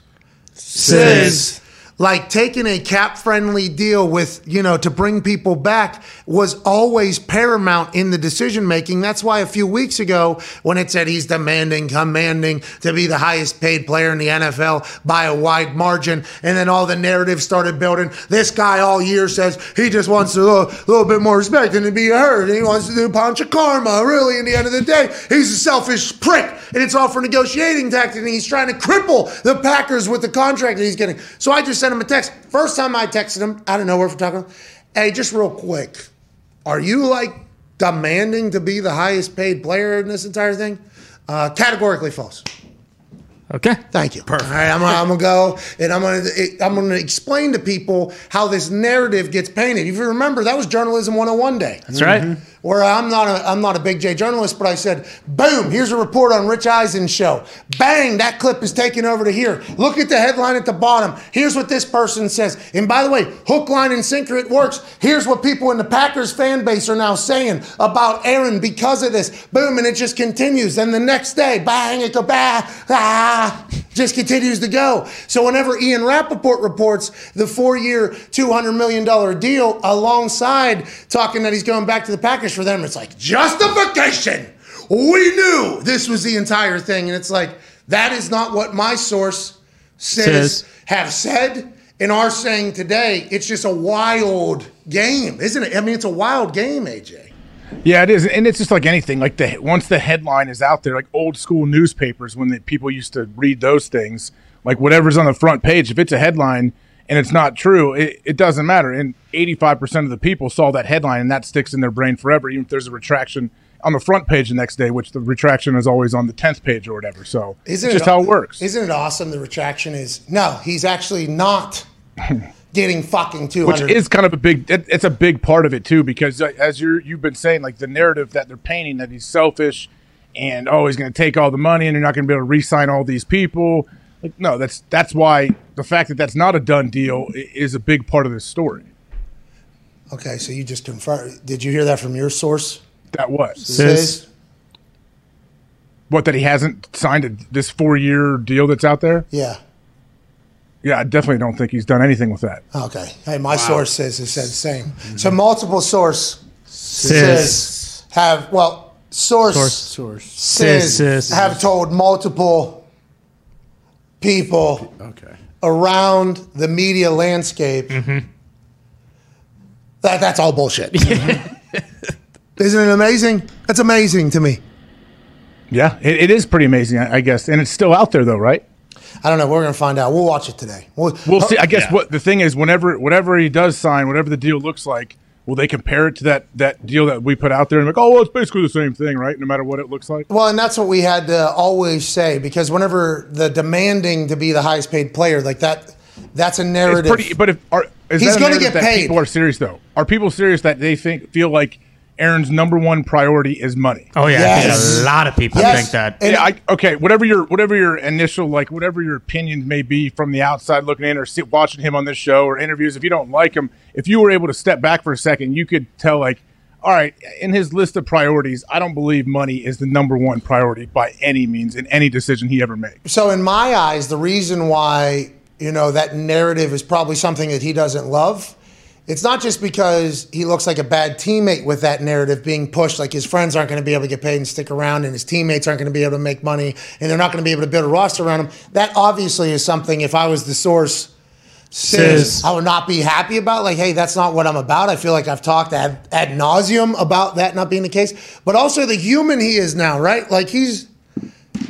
Sis, like taking a cap friendly deal with, you know, to bring people back was always paramount in the decision making. That's why a few weeks ago, when it said he's demanding, commanding to be the highest paid player in the NFL by a wide margin, and then all the narrative started building. This guy all year says he just wants a little, little bit more respect and to be heard, and he wants to do punch of karma. Really, in the end of the day, he's a selfish prick, and it's all for negotiating tactics, and he's trying to cripple the Packers with the contract that he's getting. So I just sent him a text. First time I texted him, I don't know where we're talking. Hey, just real quick, are you like demanding to be the highest paid player in this entire thing? Uh, categorically false. Okay. Thank you. Perfect. All right, I'm, gonna- I'm gonna go and I'm gonna I'm gonna explain to people how this narrative gets painted. If you remember, that was journalism 101 day. That's right. Where I'm not a I'm not a big J journalist, but I said, boom, here's a report on Rich Eisen's show. Bang, that clip is taken over to here. Look at the headline at the bottom. Here's what this person says. And by the way, hook, line, and sinker, it works. Here's what people in the Packers fan base are now saying about Aaron because of this. Boom, and it just continues. Then the next day, bang, it go bah, ah, just continues to go. So whenever Ian Rapoport reports the four-year, $200 million deal alongside talking that he's going back to the Packers for them, it's like justification. We knew this was the entire thing. And it's like, that is not what my source says, Says. have said and are saying today. It's just a wild game, isn't it? I mean, it's a wild game, AJ. Yeah, it is, and it's just like anything. Like the once the headline is out there, like old school newspapers when the people used to read those things, like whatever's on the front page. If it's a headline and it's not true, it, it doesn't matter. And eighty five percent of the people saw that headline, and that sticks in their brain forever. Even if there's a retraction on the front page the next day, which the retraction is always on the tenth page or whatever. So Isn't it's just it, how it works. Isn't it awesome? The retraction is no, he's actually not getting fucking two which is kind of a big it- it's a big part of it too because uh, as you're you've been saying like the narrative that they're painting that he's selfish and oh he's going to take all the money and you're not going to be able to re-sign all these people like no that's that's why the fact that that's not a done deal is a big part of this story okay, so you just confirmed. Did you hear that from your source? that what Says- what that he hasn't signed a, this four year deal that's out there Yeah. yeah i definitely don't think he's done anything with that Okay. Hey, my source says it said the same. Mm-hmm. So multiple source Says. says have well source, Source. says Says. have told multiple people Okay. around the media landscape Mm-hmm. that that's all bullshit. Isn't it amazing? That's amazing to me. yeah it, it is pretty amazing I, I guess and it's still out there though right I don't know. We're gonna find out. We'll watch it today. We'll, We'll see. I guess what the thing is, whenever whatever he does sign, whatever the deal looks like, will they compare it to that that deal that we put out there and like, oh, well, it's basically the same thing, right? No matter what it looks like. Well, and that's what we had to always say because whenever the demanding to be the highest paid player like that, that's a It's narrative. pretty. But if are, is He's gonna get that paid. People are serious though. Are people serious that they think feel like Aaron's number one priority is money? Oh yeah, I Yes. think a lot of people Yes. think that. And- yeah, I, okay. Whatever your whatever your initial like whatever your opinions may be from the outside looking in or see, watching him on this show or interviews, if you don't like him, if you were able to step back for a second, you could tell like, all right, in his list of priorities, I don't believe money is the number one priority by any means in any decision he ever makes. so in my eyes, the reason why you know that narrative is probably something that he doesn't love. It's not just because he looks like a bad teammate with that narrative being pushed, like his friends aren't going to be able to get paid and stick around, and his teammates aren't going to be able to make money, and they're not going to be able to build a roster around him. That obviously is something, if I was the source, says Says- I would not be happy about. Like, hey, that's not what I'm about. I feel like I've talked ad, ad nauseum about that not being the case, but also the human he is now, right? Like he's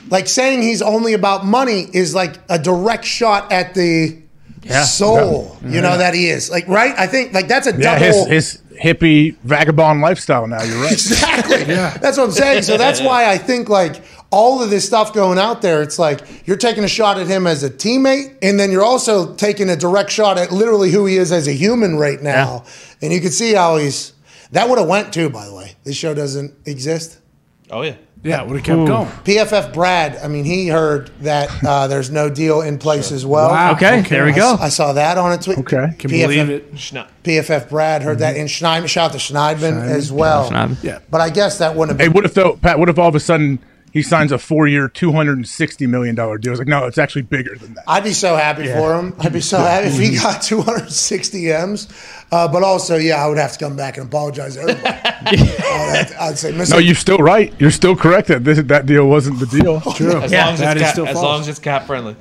like saying he's only about money is like a direct shot at the Yeah. soul, you know, that he is. Like, right? I think like that's a Yeah, double. his his hippie vagabond lifestyle. Now you're right. Exactly. Yeah. That's what I'm saying. So that's why I think like all of this stuff going out there, it's like you're taking a shot at him as a teammate, and then you're also taking a direct shot at literally who he is as a human right now. And you can see how he's that would have went too, by the way. This show doesn't exist. Oh yeah. Yeah, would have kept going. PFF Brad, I mean, he heard that uh, there's no deal in place as well. Wow. Okay, there we I, go. I saw that on a tweet. Okay. Can PFF believe it. PFF Brad heard that, in Schneidman, shout out to Schneidman, as well. Schneidman. Yeah. But I guess that wouldn't have Hey, been. what if though, Pat? What if all of a sudden he signs a four-year, two hundred and sixty million dollar deal? It's like, no, it's actually bigger than that. I'd be so happy for him. I'd be so happy if he got 260 M's. Uh, but also, yeah, I would have to come back and apologize to everybody. I'd, to- I'd say, Mr. No, you're still right. You're still correct that this, that deal wasn't the deal. True. As Yeah, long as that it's is cap, still as long as it's cap friendly.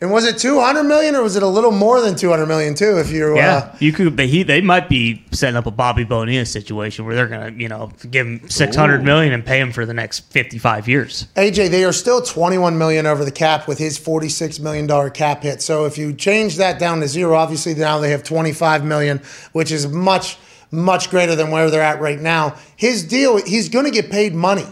And was it 200 million or was it a little more than 200 million too? If you, Yeah, uh, you could. But he, they might be setting up a Bobby Bonilla situation where they're gonna, you know, give him six hundred million and pay him for the next fifty-five years. AJ, they are still 21 million over the cap with his 46 million dollar cap hit. So if you change that down to zero, obviously now they have 25 million, which is much, much greater than where they're at right now. His deal, he's going to get paid money.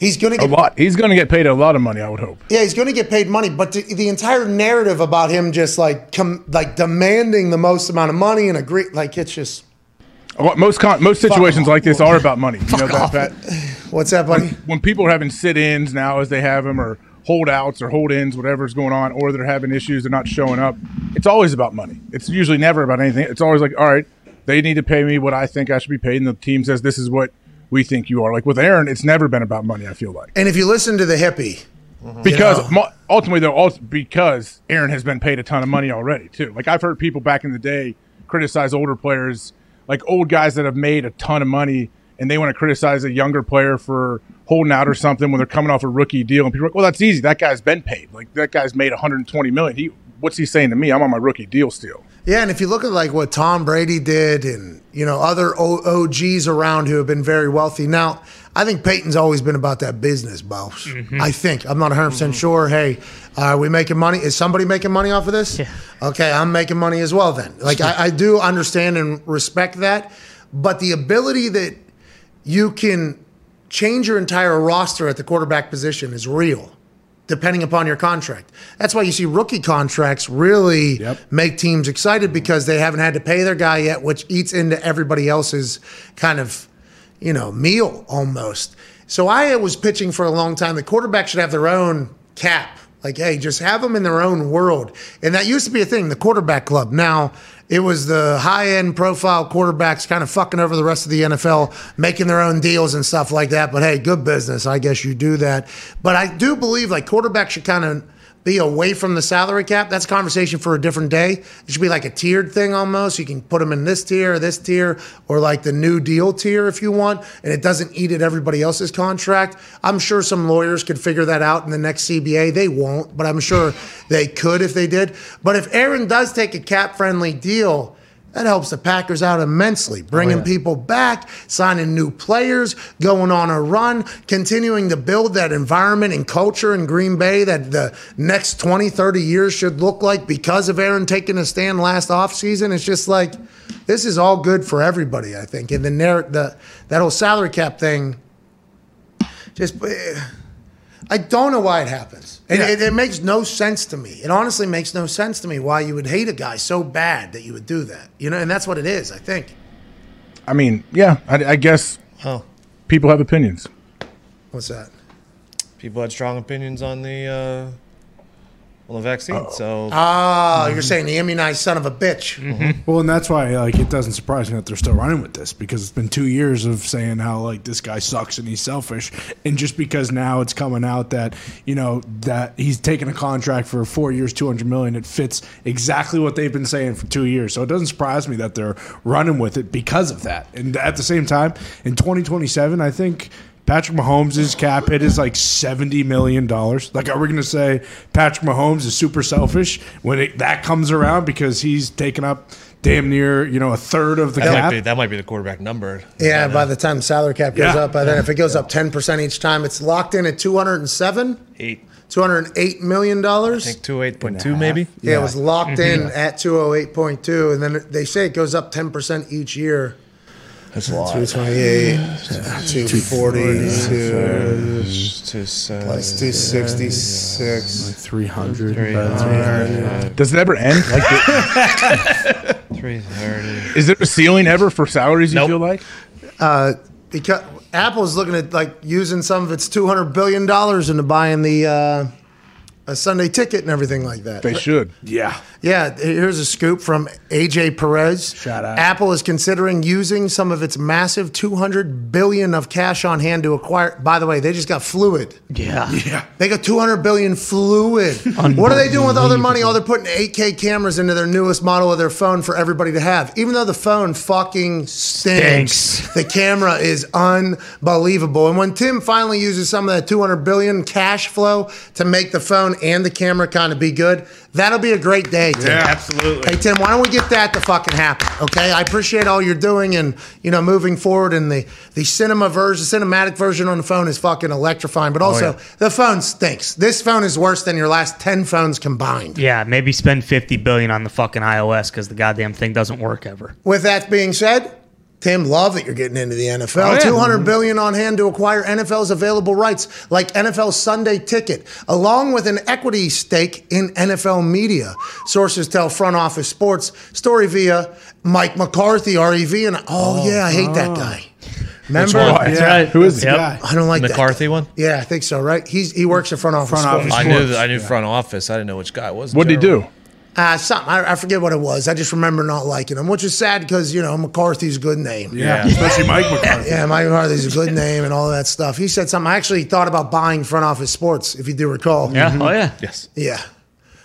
He's going to get A lot. He's going to get paid a lot of money, I would hope. Yeah, he's going to get paid money, but the, the entire narrative about him just like com, like demanding the most amount of money and agree like it's just Most con- most situations like this are about money. You know that. Pat? what's that, buddy? When people are having sit-ins now, as they have them, or holdouts or hold-ins, whatever's going on, or they're having issues, they're not showing up. It's always about money. It's usually never about anything. It's always like, all right, they need to pay me what I think I should be paid, and the team says this is what we think you are. Like with Aaron, it's never been about money. I feel like. And if you listen to the hippie, mm-hmm. because know? ultimately though also because Aaron has been paid a ton of money already too. Like I've heard people back in the day criticize older players, like old guys that have made a ton of money and they want to criticize a younger player for holding out or something when they're coming off a rookie deal and people are like, "Well, that's easy. That guy's been paid. Like that guy's made 120 million. He what's he saying to me? I'm on my rookie deal still." Yeah, and if you look at like what Tom Brady did and you know other o- OGs around who have been very wealthy. Now, I think Peyton's always been about that business, boss. Mm-hmm. I think I'm not 100 percent mm-hmm. sure. Hey, are we making money? Is somebody making money off of this? Yeah. Okay, I'm making money as well. Then, like I, I do understand and respect that, but the ability that you can change your entire roster at the quarterback position is real, depending upon your contract. That's why you see rookie contracts really Yep. make teams excited because they haven't had to pay their guy yet, which eats into everybody else's kind of, you know, meal almost. So I was pitching for a long time. The quarterback should have their own cap. Like, hey, just have them in their own world. And that used to be a thing, the quarterback club. Now, it was the high end profile quarterbacks kind of fucking over the rest of the NFL, making their own deals and stuff like that. But hey, good business. I guess you do that. But I do believe like quarterbacks should kind of be away from the salary cap. That's a conversation for a different day. It should be like a tiered thing almost. You can put them in this tier this tier or like the new deal tier if you want, and it doesn't eat at everybody else's contract. I'm sure some lawyers could figure that out in the next CBA. They won't, but I'm sure they could if they did. But if Aaron does take a cap friendly deal, that helps the Packers out immensely, bringing oh, people back, signing new players, going on a run, continuing to build that environment and culture in Green Bay that the next 20, 30 years should look like because of Aaron taking a stand last offseason. It's just like, this is all good for everybody, I think. And the, narr- the that whole salary cap thing, just. Eh, I don't know why it happens. And it, it makes no sense to me. It honestly makes no sense to me why you would hate a guy so bad that you would do that. You know, and that's what it is, I think. I mean, yeah, I, I guess Oh, people have opinions. What's that? people had strong opinions on the uh, on the vaccine. So Ah, you're saying the immunized son of a bitch. Well, and that's why like it doesn't surprise me that they're still running with this because it's been two years of saying how like this guy sucks and he's selfish, and just because now it's coming out that you know that he's taking a contract for four years, two hundred million, it fits exactly what they've been saying for two years. So it doesn't surprise me that they're running with it because of that. And at the same time, in twenty twenty seven, I think. Patrick Mahomes' cap hit is like seventy million dollars. Like, are we going to say Patrick Mahomes is super selfish when it, that comes around because he's taken up damn near you know a third of the that might cap? be that might be the quarterback number. Yeah, uh, by the time salary cap goes Yeah. up, by then if it goes up 10% each time, it's locked in at 207, eight, Two hundred eight million dollars. I dollars. think two oh eight point two maybe. Yeah, it was locked mm-hmm. in at 208.2, and then they say it goes up 10% each year. That's a lot. 228, 240, two- Two seven, plus 266. Three hundred. Does it ever end? Like, the, three thirty. is there a ceiling ever for salaries? You Nope. feel like? Uh, because Apple's looking at like using some of its 200 billion dollars into buying the uh, a Sunday ticket and everything like that. They should. Yeah. Yeah, here's a scoop from AJ Perez. Shout out. Apple is considering using some of its massive 200 billion of cash on hand to acquire. By the way, they just got fluid. Yeah. Yeah. They got 200 billion fluid. what are they doing with all their money? Oh, they're putting 8K cameras into their newest model of their phone for everybody to have. Even though the phone fucking stinks, Stinks. the camera is unbelievable. And when Tim finally uses some of that 200 billion cash flow to make the phone and the camera kind of be good, that'll be a great day, Tim. absolutely. Hey Tim, why don't we get that to fucking happen? Okay, I appreciate all you're doing and you know moving forward. And the the cinema version, cinematic version on the phone is fucking electrifying. But oh, also the phone stinks. This phone is worse than your last ten phones combined. Yeah, maybe spend fifty billion on the fucking iOS because the goddamn thing doesn't work ever. With that being said, Tim, love that you're getting into the NFL. Oh, yeah. 200 mm-hmm. billion on hand to acquire NFL's available rights, like NFL Sunday Ticket, along with an equity stake in NFL media. Sources tell Front Office Sports story via Mike McCarthy, REV, and oh, oh, yeah, I hate that oh. guy. Remember? one? That's right. Who is the Yep. guy? I don't like McCarthy that. one. Yeah, I think so. Right? He's he works at Front Office. Front Sports. office. I knew. I knew yeah. front office. I didn't know which guy it was. What did he do? Uh, something I, I forget what it was. I just remember not liking him, which is sad because you know McCarthy's a good name. Yeah, Yeah. especially Mike McCarthy. Yeah, Mike McCarthy's a good name and all that stuff. He said something. I actually thought about buying Front Office Sports, if you do recall. Yeah. Oh yeah. Yes. Yeah.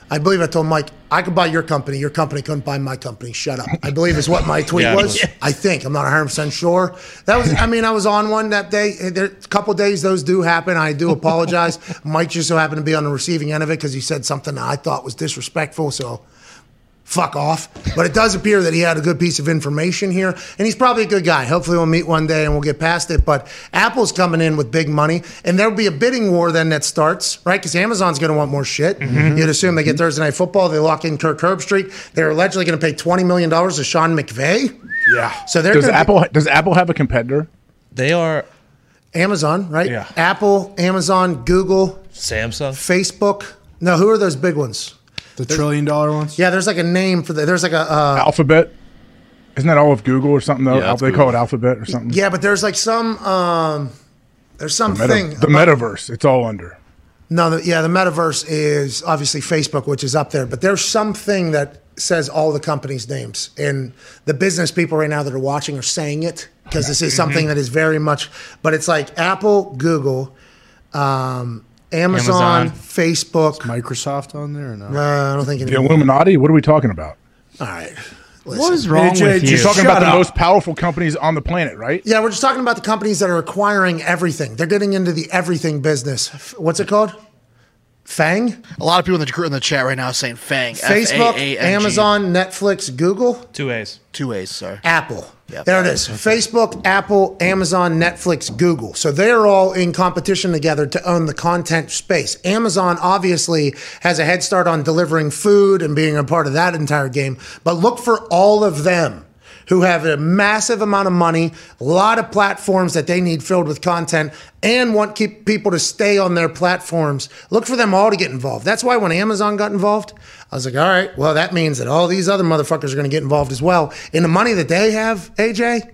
I believe I told Mike, I could buy your company. Your company couldn't buy my company. Shut up. I believe is what my tweet Yeah. was. I think. I'm not 100% sure. That was, I mean, I was on one that day. There, a couple days those do happen. I do apologize. Mike just so happened to be on the receiving end of it because he said something that I thought was disrespectful. So fuck off. But it does appear that he had a good piece of information here, and he's probably a good guy. Hopefully, we'll meet one day and we'll get past it. But Apple's coming in with big money, and there'll be a bidding war then that starts, right? Because Amazon's going to want more shit. Mm-hmm. You'd assume they get Thursday Night Football, they lock in Kirk Herbstreit. They're allegedly going to pay $20 million to Sean McVay. Yeah. So they're Does gonna be- Apple does Apple have a competitor? They are Amazon, right? Yeah. Apple, Amazon, Google, Samsung. Facebook. No, who are those big ones? The trillion dollar ones? Yeah, there's like a name for the. There's like a. Uh, Alphabet. Isn't that all of Google or something though? Yeah, that's they call it Alphabet or something. yeah, but there's like some. Um, there's some Meta- the about- metaverse. It's all under. No, the, yeah, the metaverse is obviously Facebook, which is up there, but there's something that says all the companies' names, and the business people right now that are watching are saying it because this is something that is very much. But it's like Apple, Google, um, Amazon, Amazon. Facebook. Microsoft on there or no? Uh, I don't think The any. Illuminati. What are we talking about? All right. What is wrong with you? You're talking Shut about the up. most powerful companies on the planet, right? Yeah, we're just talking about the companies that are acquiring everything. They're getting into the everything business. What's it called? Fang? A lot of people in the in the chat right now are saying Fang. Facebook, F-A-A-N-G. Amazon, Netflix, Google. Two A's. Two A's, sorry. Apple. Yep. There it is. Facebook, Apple, Amazon, Netflix, Google. So they're all in competition together to own the content space. Amazon obviously has a head start on delivering food and being a part of that entire game. But look for all of them who have a massive amount of money, a lot of platforms that they need filled with content, and want keep people to stay on their platforms. Look for them all to get involved. That's why when Amazon got involved, I was like, all right, well, that means that all these other motherfuckers are going to get involved as well. In the money that they have, AJ,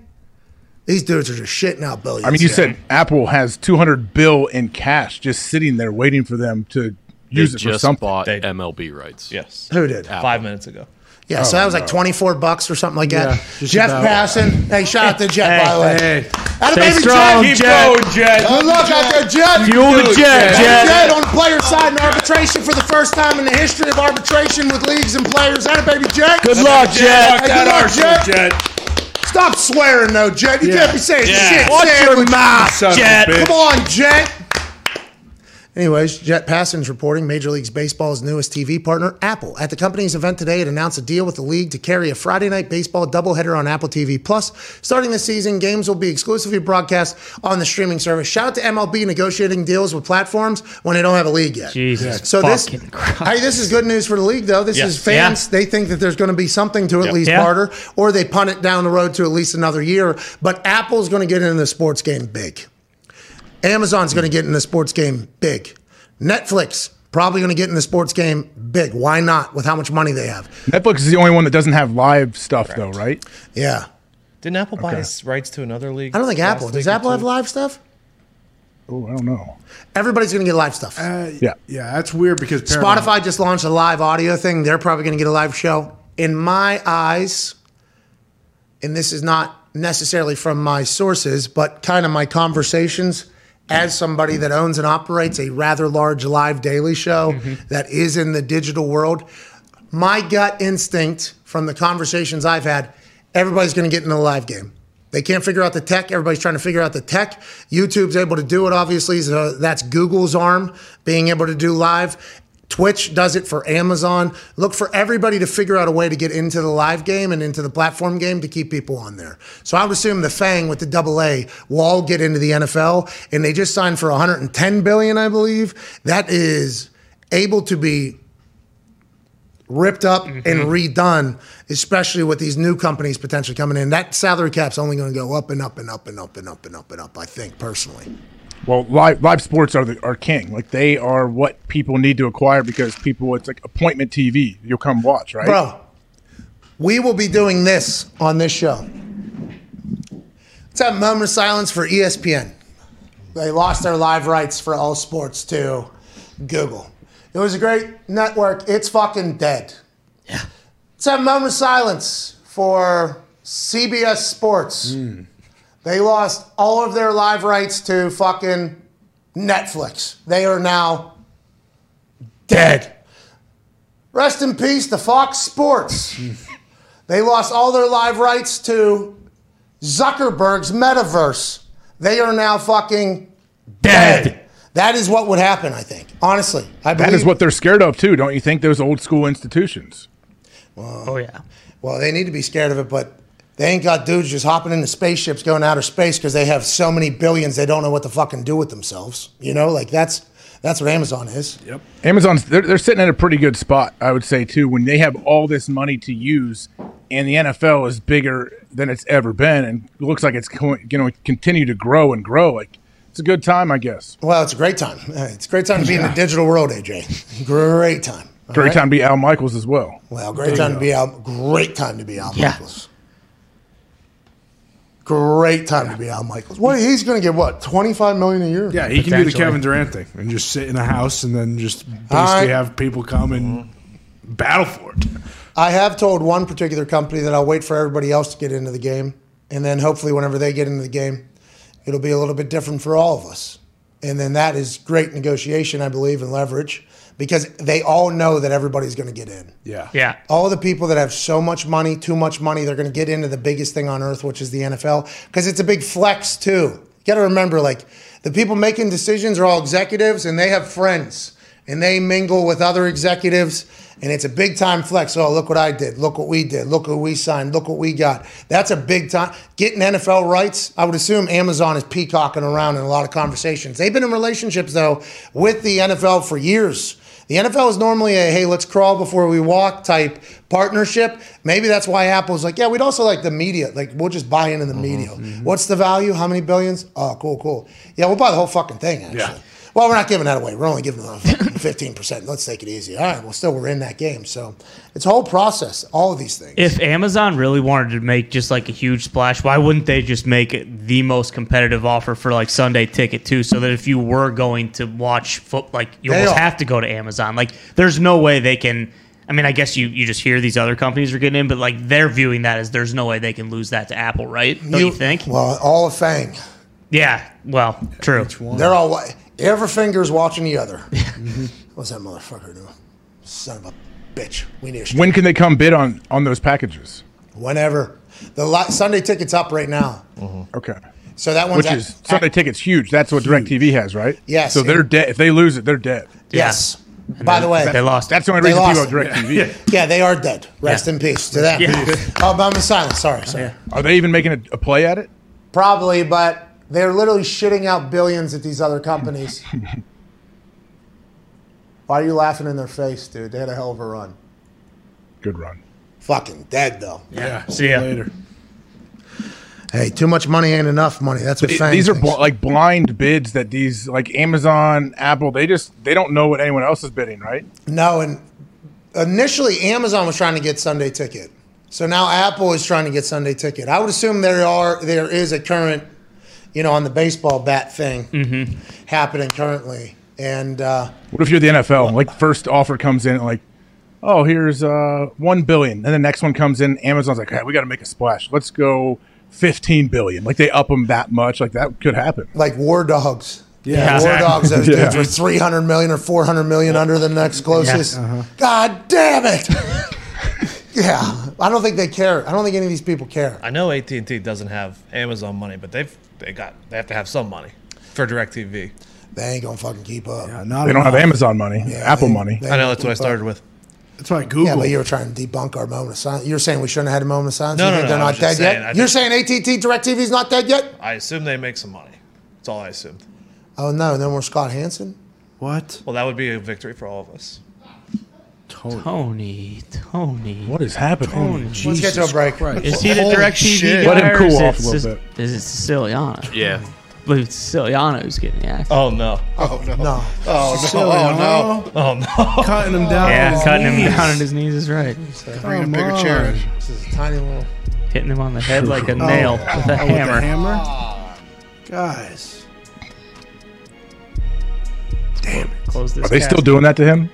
these dudes are just shitting out billions. I mean, you said Apple has 200 bill in cash just sitting there waiting for them to They use it for just something. bought They- MLB rights. Yes. who did? Five minutes ago. Yeah, so oh, that was like 24 bucks or something like that. Yeah, Jeff about. Passan. Hey, shout out to Jeff, by the way. Hey, Atta Stay baby strong, Jet. Jet. Jet. Good luck out there, Jet. Fuel the jet, Hey, Jet. Jet on the player side in arbitration for the first time in the history of arbitration with leagues and players. Atta baby Jet. Good luck, Jet. Hey, good luck, Jet. Stop swearing, though, Jet. You Yeah. can't be saying shit. Watch your mouth, Son Jet. Come on, Jet. Anyways, Jet Passan's reporting Major League Baseball's newest TV partner, Apple. At the company's event today, it announced a deal with the league to carry a Friday night baseball doubleheader on Apple TV Plus. Starting this season, games will be exclusively broadcast on the streaming service. Shout out to MLB negotiating deals with platforms when they don't have a league yet. Jesus So this, hey, this is good news for the league, though. This Yes. is fans. They think that there's going to be something to at least Yeah. barter, or they punt it down the road to at least another year. But Apple's going to get into the sports game big. Amazon's going to get in the sports game big. Netflix probably going to get in the sports game big. Why not? With how much money they have. Netflix is the only one that doesn't have live stuff though, right? Yeah. Didn't Apple buy his rights to another league? I don't think Apple. Does Apple have live stuff? Oh, I don't know. Everybody's going to get live stuff. Uh, Yeah. yeah, that's weird because Paramount- Spotify just launched a live audio thing. They're probably going to get a live show. In my eyes, and this is not necessarily from my sources, but kind of my conversations as somebody that owns and operates a rather large live daily show mm-hmm. that is in the digital world. My gut instinct from the conversations I've had, everybody's going to get in the live game. They can't figure out the tech. Everybody's trying to figure out the tech. YouTube's able to do it, obviously. So that's Google's arm being able to do live. Twitch does it for Amazon. Look for everybody to figure out a way to get into the live game and into the platform game to keep people on there. So I would assume the Fang with the double A will all get into the NFL, and they just signed for 110 billion, I believe. That is able to be ripped up and mm-hmm. redone, especially with these new companies potentially coming in. That salary cap's only going to go up and up and up and up and up and up and up. I think personally. Well, live live sports are the are king. Like they are what people need to acquire because people it's like appointment TV. You'll come watch, right? Bro, we will be doing this on this show. Let's have a moment of silence for ESPN. They lost their live rights for all sports to Google. It was a great network. It's fucking dead. Yeah. Let's have a moment of silence for CBS Sports. Hmm. They lost all of their live rights to fucking Netflix. They are now dead. Rest in peace to Fox Sports. they lost all their live rights to Zuckerberg's metaverse. They are now fucking dead. That is what would happen, I think. Honestly, I believe. That is what they're scared of too, don't you think? Those old school institutions. Oh yeah. Well, they need to be scared of it, but they ain't got dudes just hopping into spaceships going outer space because they have so many billions they don't know what to fucking do with themselves. You know, like that's that's what Amazon is. Yep. Amazon's they're, they're sitting in a pretty good spot, I would say too, when they have all this money to use, and the NFL is bigger than it's ever been, and it looks like it's going you to continue to grow and grow. Like it's a good time, I guess. Well, it's a great time. Uh, It's a great time to be in the digital world, AJ. Great time. All Great right? time to be Al Michaels as well. Well, great time to be out. Great time to be Al Yeah. Michaels. Great time to be Al Michaels. What he's going to get? What twenty five million a year? Yeah, he can do the Potentially. Kevin Durant thing and just sit in a house and then just basically right. have people come and battle for it. I have told one particular company that I'll wait for everybody else to get into the game, and then hopefully, whenever they get into the game, it'll be a little bit different for all of us. And then that is great negotiation, I believe, and leverage because they all know that everybody's going to get in. Yeah. Yeah. all the people that have so much money, too much money, they're going to get into the biggest thing on earth, which is the NFL, because it's a big flex too. You got to remember, like the people making decisions are all executives, and they have friends, and they mingle with other executives, and it's a big time flex. Oh, look what I did! Look what we did! Look what we signed! Look what we got! That's a big time. Getting NFL rights, I would assume Amazon is peacocking around in a lot of conversations. They've been in relationships though with the NFL for years. The NFL is normally a hey, let's crawl before we walk type partnership. Maybe that's why Apple's like, yeah, we'd also like the media. Like, we'll just buy into the mm-hmm, media. Mm-hmm. What's the value? How many billions? Oh, cool, cool. Yeah, we'll buy the whole fucking thing, actually. Yeah. Well, we're not giving that away. We're only giving them 15%. Let's take it easy. All right, well, still, we're in that game. So it's a whole process, all of these things. If Amazon really wanted to make just like a huge splash, why wouldn't they just make it the most competitive offer for like Sunday ticket too? So that if you were going to watch foot, like you They almost are. have to go to Amazon. Like there's no way they can. I mean, I guess you, you just hear these other companies are getting in, but like they're viewing that as there's no way they can lose that to Apple, right? Don't you, think? Well, all of Fang. yeah. Well, true. They're all, wa- every finger's watching the other. What's that motherfucker doing? Son of a bitch. We need a When can they come bid on on those packages? Whenever. The li- Sunday ticket's up right now. Mm-hmm. Okay. So that one's Which at- is Sunday tickets huge. That's what DirecTV has, right? Yes. So they're dead. If they lose it, they're dead. Yes. By the way, They lost. That's the only They reason people lost have DirecTV. yeah, they are dead. Rest in peace to them. Yeah. Oh, I'm in silence. Sorry, sorry. Are they even making a, a play at it? Probably, but they're literally shitting out billions at these other companies. Why are you laughing in their face, dude? They had a hell of a run. Good run. Fucking dead though. Yeah. See ya. later. Hey, too much money ain't enough money. That's what It- Fang these are bl- like blind bids that these like Amazon, Apple, they just they don't know what anyone else is bidding, right? No, and initially Amazon was trying to get Sunday Ticket. So now Apple is trying to get Sunday Ticket. I would assume there are there is a current, you know, on the baseball bat thing happening currently. And uh, What if you're the NFL? Like first offer comes in like, oh, here's uh one billion, and the next one comes in. Amazon's like, hey, we got to make a splash. Let's go fifteen billion. Like they up them that much. Like that could happen. like War Dogs. Yeah. War Dogs, those Yeah. dudes were 300 million or 400 million under the next closest. God damn it. yeah. I don't think they care. I don't think any of these people care. I know AT and T doesn't have Amazon money, but they've they got they have to have some money for Directv. They ain't gonna fucking keep up. Yeah, Not They don't have. Amazon money, Apple they- money. they- I know that's what I started with. That's why Google. Yeah, but you were trying to debunk our moment of silence. You're saying we shouldn't have had a moment of silence. No, you no, no, they're I not dead saying, yet. I You're think- saying AT&T DirecTV's not dead yet? I assume they make some money. That's all I assumed. Oh no, no more Scott Hanson. what? Well, that would be a victory for all of us. Tony, Tony. What is happening? Tony. Let's get to a break. Is he the Holy direct TV shit. guy? Let him or cool is off it a little Sis- bit. Is it Siciliano? Yeah. I believe it's Siciliano who's getting the axe. Oh no! Oh, oh no. No. Oh no. Oh no. Oh no! Cutting him down. yeah, on his cutting him down on his knees is right. Bring a Come bigger on. chair. This is a tiny little. Hitting him on the head like a oh. nail with a Oh, with the hammer. hammer? Oh. Guys. Damn it. Close this Are they cap. still doing that to him?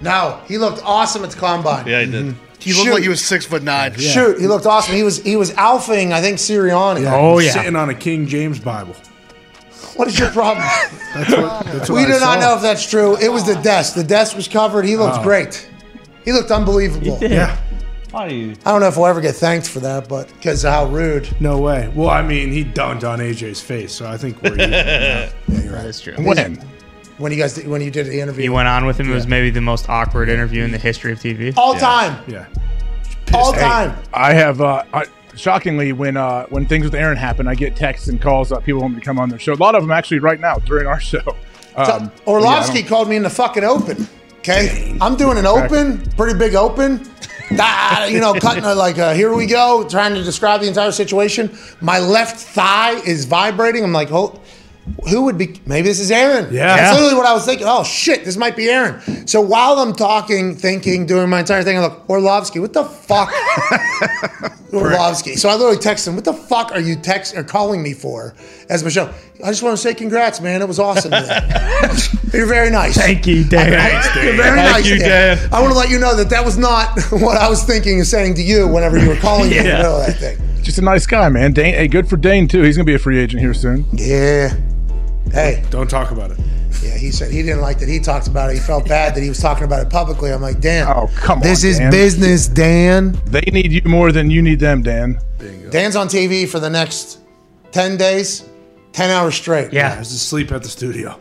No, he looked awesome at the combine. Yeah, he did. Mm-hmm. He looked Shoot. like he was six foot nine. Shoot, he looked awesome. He was he was alphing, I think, Sirianni. Oh, yeah. Sitting on a King James Bible. What is your problem? That's what, that's what we I do not know if that's true. It was the desk. The desk was covered. He looked Oh. great. He looked unbelievable. did. Yeah. Why do you? I don't know if we'll ever get thanked for that, but because of how rude. No way. Well, I mean, he dunked on AJ's face, so I think we're you even. That is true. When? When you guys did, when you did the interview, He went on with him. It was maybe the most awkward interview in the history of TV. all time, yeah. all Hey, time. I have. Uh, I, shockingly, when uh, when things with Aaron happen, I get texts and calls. Uh, people want me to come on their show. A lot of them actually right now during our show. Um, So, yeah, Orlovsky don't- called me in the fucking open. Okay, I'm doing an open, pretty big open. Ah, you know, cutting a, like a, here we go, trying to describe the entire situation. My left thigh is vibrating. I'm like, oh, who would be? Maybe this is Aaron. Yeah. that's literally what I was thinking. Oh shit, this might be Aaron. So while I'm talking, thinking, doing my entire thing, I look, Orlovsky, what the fuck? Orlovsky. So I literally text him, what the fuck are you text or calling me for? As Michelle, I just want to say congrats, man. It was awesome. You're very nice. Thank you, Dan. You're very Thank nice, you, Dan. Dan. I want to let you know that that was not what I was thinking of saying to you whenever you were calling me in the Yeah. middle of that thing. Just a nice guy, man. Dane, hey, good for Dane too. He's gonna be a free agent here soon. Yeah. Hey, Don't talk about it. yeah, he said he didn't like that he talked about it. He felt bad that he was talking about it publicly. I'm like, Dan, Oh, come on. this on, is Dan. business, Dan. They need you more than you need them, Dan. Dan's on TV for the next 10 days, 10 hours straight. Yeah, I was asleep at the studio.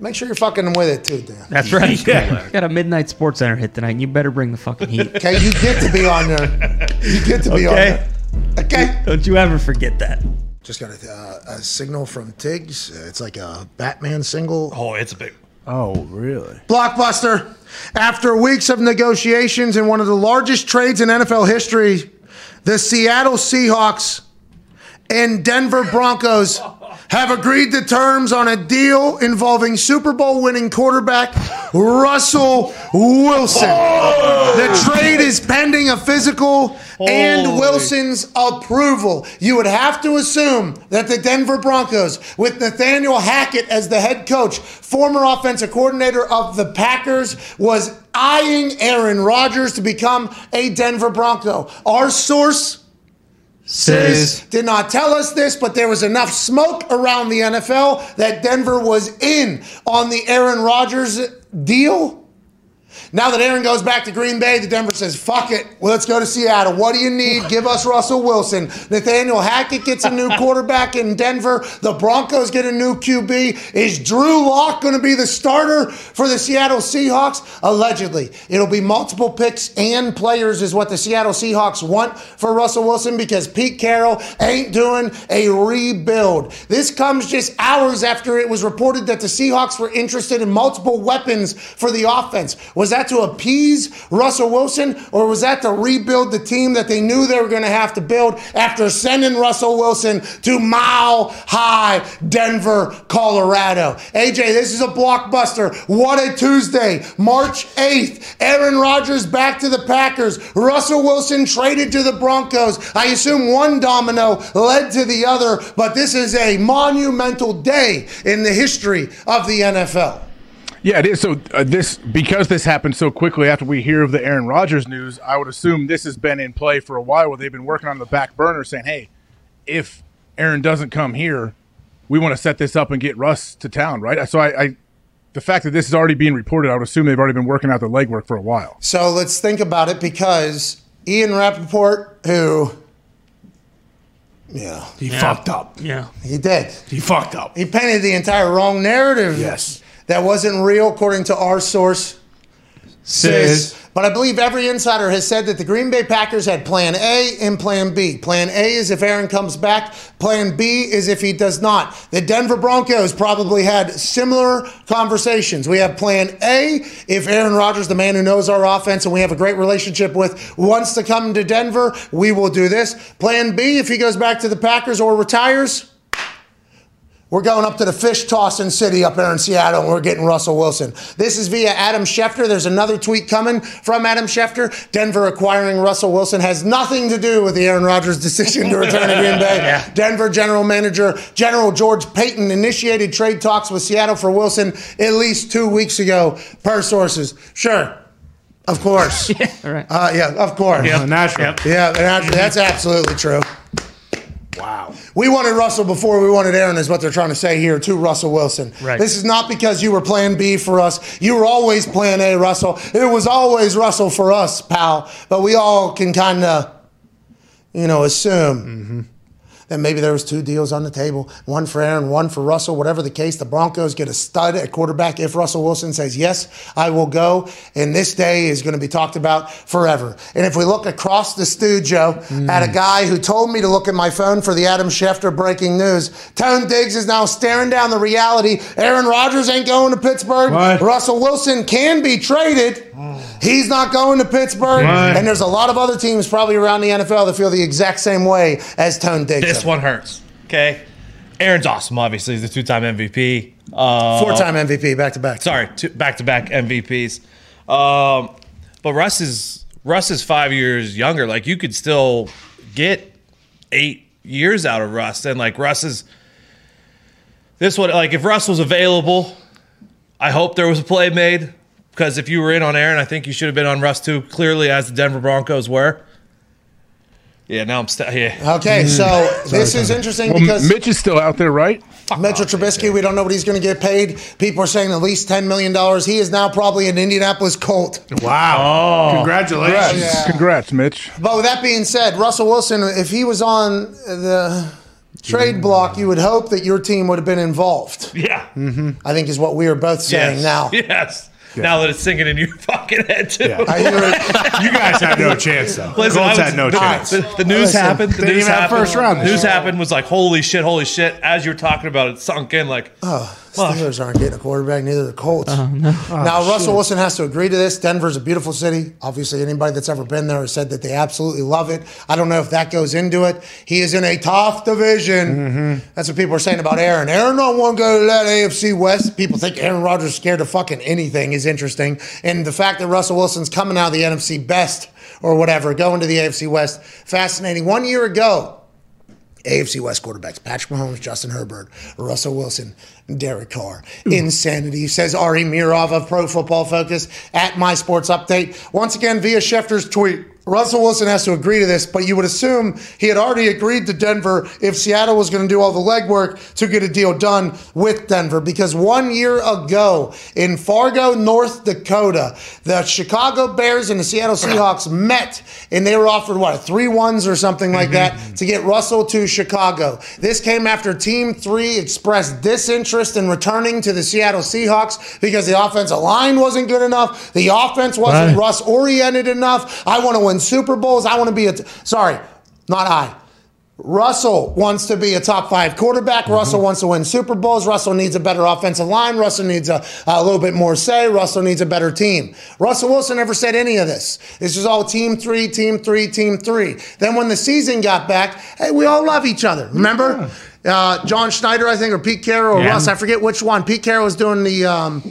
Make sure you're fucking with it too, Dan. that's right. Yeah. Got a midnight sports center hit tonight. and You better bring the fucking heat. Okay, you get to be on there. You get to be on Okay. there. Okay. Don't you ever forget that. Just got a, uh, a signal from Tiggs. Uh, It's like a Batman single. Oh, it's a big. Oh, really? Blockbuster. After weeks of negotiations in one of the largest trades in NFL history, the Seattle Seahawks and Denver Broncos have agreed to terms on a deal involving Super Bowl winning quarterback Russell Wilson. Oh! The trade is pending a physical and Holy. Wilson's approval. You would have to assume that the Denver Broncos, with Nathaniel Hackett as the head coach, former offensive coordinator of the Packers, was eyeing Aaron Rodgers to become a Denver Bronco. Our source Sis did not tell us this, but there was enough smoke around the NFL that Denver was in on the Aaron Rodgers deal. Now that Aaron goes back to Green Bay, the Denver says, fuck it. Well, let's go to Seattle. What do you need? Give us Russell Wilson. Nathaniel Hackett gets a new quarterback in Denver. The Broncos get a new QB. Is Drew Lock going to be the starter for the Seattle Seahawks? Allegedly. It'll be multiple picks and players, is what the Seattle Seahawks want for Russell Wilson because Pete Carroll ain't doing a rebuild. This comes just hours after it was reported that the Seahawks were interested in multiple weapons for the offense. Was that to appease Russell Wilson, or was that to rebuild the team that they knew they were going to have to build after sending Russell Wilson to Mile High, Denver, Colorado? AJ, this is a blockbuster. What a Tuesday, March 8th. Aaron Rodgers back to the Packers. Russell Wilson traded to the Broncos. I assume one domino led to the other, but this is a monumental day in the history of the NFL. Yeah, it is. So uh, this because this happened so quickly after we hear of the Aaron Rodgers news, I would assume this has been in play for a while. Where they've been working on the back burner, saying, "Hey, if Aaron doesn't come here, we want to set this up and get Russ to town." Right. So I, I the fact that this is already being reported, I would assume they've already been working out the legwork for a while. So let's think about it because Ian Rapoport, who Yeah, He fucked up. Yeah. he did. He fucked up. He painted the entire wrong narrative. Yes. That wasn't real, according to our source. Says- But I believe every insider has said that the Green Bay Packers had plan A and plan B. Plan A is if Aaron comes back, plan B is if he does not. The Denver Broncos probably had similar conversations. We have plan A if Aaron Rodgers, the man who knows our offense and we have a great relationship with, wants to come to Denver, we will do this. Plan B if he goes back to the Packers or retires. We're going up to the fish tossing city up there in Seattle and we're getting Russell Wilson. This is via Adam Schefter. There's another tweet coming from Adam Schefter. Denver acquiring Russell Wilson has nothing to do with the Aaron Rodgers decision to return to Green Bay. Denver general manager General George Paton initiated trade talks with Seattle for Wilson at least two weeks ago, per sources. Sure. Of course. yeah, right. Uh, yeah, of course. Uh, natural. Yep. Yeah, that's, that's absolutely true. Wow. We wanted Russell before we wanted Aaron, is what they're trying to say here to Russell Wilson. Right. This is not because you were plan B for us. You were always plan A, Russell. It was always Russell for us, pal. But we all can kind of, you know, assume mm-hmm. That maybe there was two deals on the table, one for Aaron, one for Russell, whatever the case. The Broncos get a stud at quarterback if Russell Wilson says, yes, I will go. And this day is going to be talked about forever. And if we look across the studio at a mm. guy who told me to look at my phone for the Adam Schefter breaking news, Tone Diggs is now staring down the reality. Aaron Rodgers ain't going to Pittsburgh. What? Russell Wilson can be traded. Oh. He's not going to Pittsburgh. What? And there's a lot of other teams probably around the NFL that feel the exact same way as Tone Diggs. This one hurts. Okay. Aaron's awesome, obviously. He's a two time MVP. Uh, Four time MVP back to back. sorry, back to back MVPs. Um, but Russ is Russ is five years younger. Like you could still get eight years out of Russ, and like Russ is this one. Like if Russ was available, I hope there was a play made because if you were in on Aaron, I think you should have been on Russ too. Clearly, as the Denver Broncos were. Yeah, now I'm st- yeah. Okay, mm. so this is interesting Well, because Mitch is still out there, right? Mitchell Trubisky, we don't know what he's going to get paid. People are saying at least $10 million. He is now probably an Indianapolis Colt. Wow. Oh. Congratulations. Yeah. Congrats, Mitch. But with that being said, Russell Wilson, if he was on the trade block, you would hope that your team would have been involved. Yeah. Mm-hmm. I think is what we are both saying Yes. now. Yes. Now that it's sinking in your fucking head too. I hear it. You guys had no chance, though. Listen, Colts was- had no the, chance. The, the news Listen, happened. The news happened. first round News year. happened was like, holy shit, holy shit. As you're talking about it, sunk in like, Steelers aren't getting a quarterback, neither the Colts. Uh, now, oh, Russell Wilson has to agree to this. Denver's a beautiful city. Obviously, anybody that's ever been there has said that they absolutely love it. I don't know if that goes into it. He is in a tough division. Mm-hmm. That's what people are saying about Aaron. Aaron don't want to go to that AFC West. People think Aaron Rodgers is scared of fucking anything is interesting. And the fact that Russell Wilson's coming out of the NFC best or whatever, going to the AFC West, fascinating. One year ago, AFC West quarterbacks Patrick Mahomes, Justin Herbert, Russell Wilson, Derek Carr. Hmm. Insanity, says Ari Meirov of Pro Football Focus at My Sports Update. Once again, via Schefter's tweet. Russell Wilson has to agree to this, but you would assume he had already agreed to Denver if Seattle was going to do all the legwork to get a deal done with Denver. Because one year ago in Fargo, North Dakota, the Chicago Bears and the Seattle Seahawks met and they were offered, what, three ones or something like that mm-hmm. to get Russell to Chicago. This came after Team Three expressed disinterest in returning to the Seattle Seahawks because the offensive line wasn't good enough. The offense wasn't Right. Russ oriented enough. I want to win Super Bowls. I want to be a, t- sorry, not I. Russell wants to be a top five quarterback. Russell wants to win Super Bowls. Russell needs a better offensive line. Russell needs a, a little bit more say. Russell needs a better team. Russell Wilson never said any of this. This is all team three, team three, team three. Then when the season got back, hey, we all love each other. Remember? Uh, John Schneider, I think, or Pete Carroll or Yeah. Russ, I forget which one. Pete Carroll was doing the um,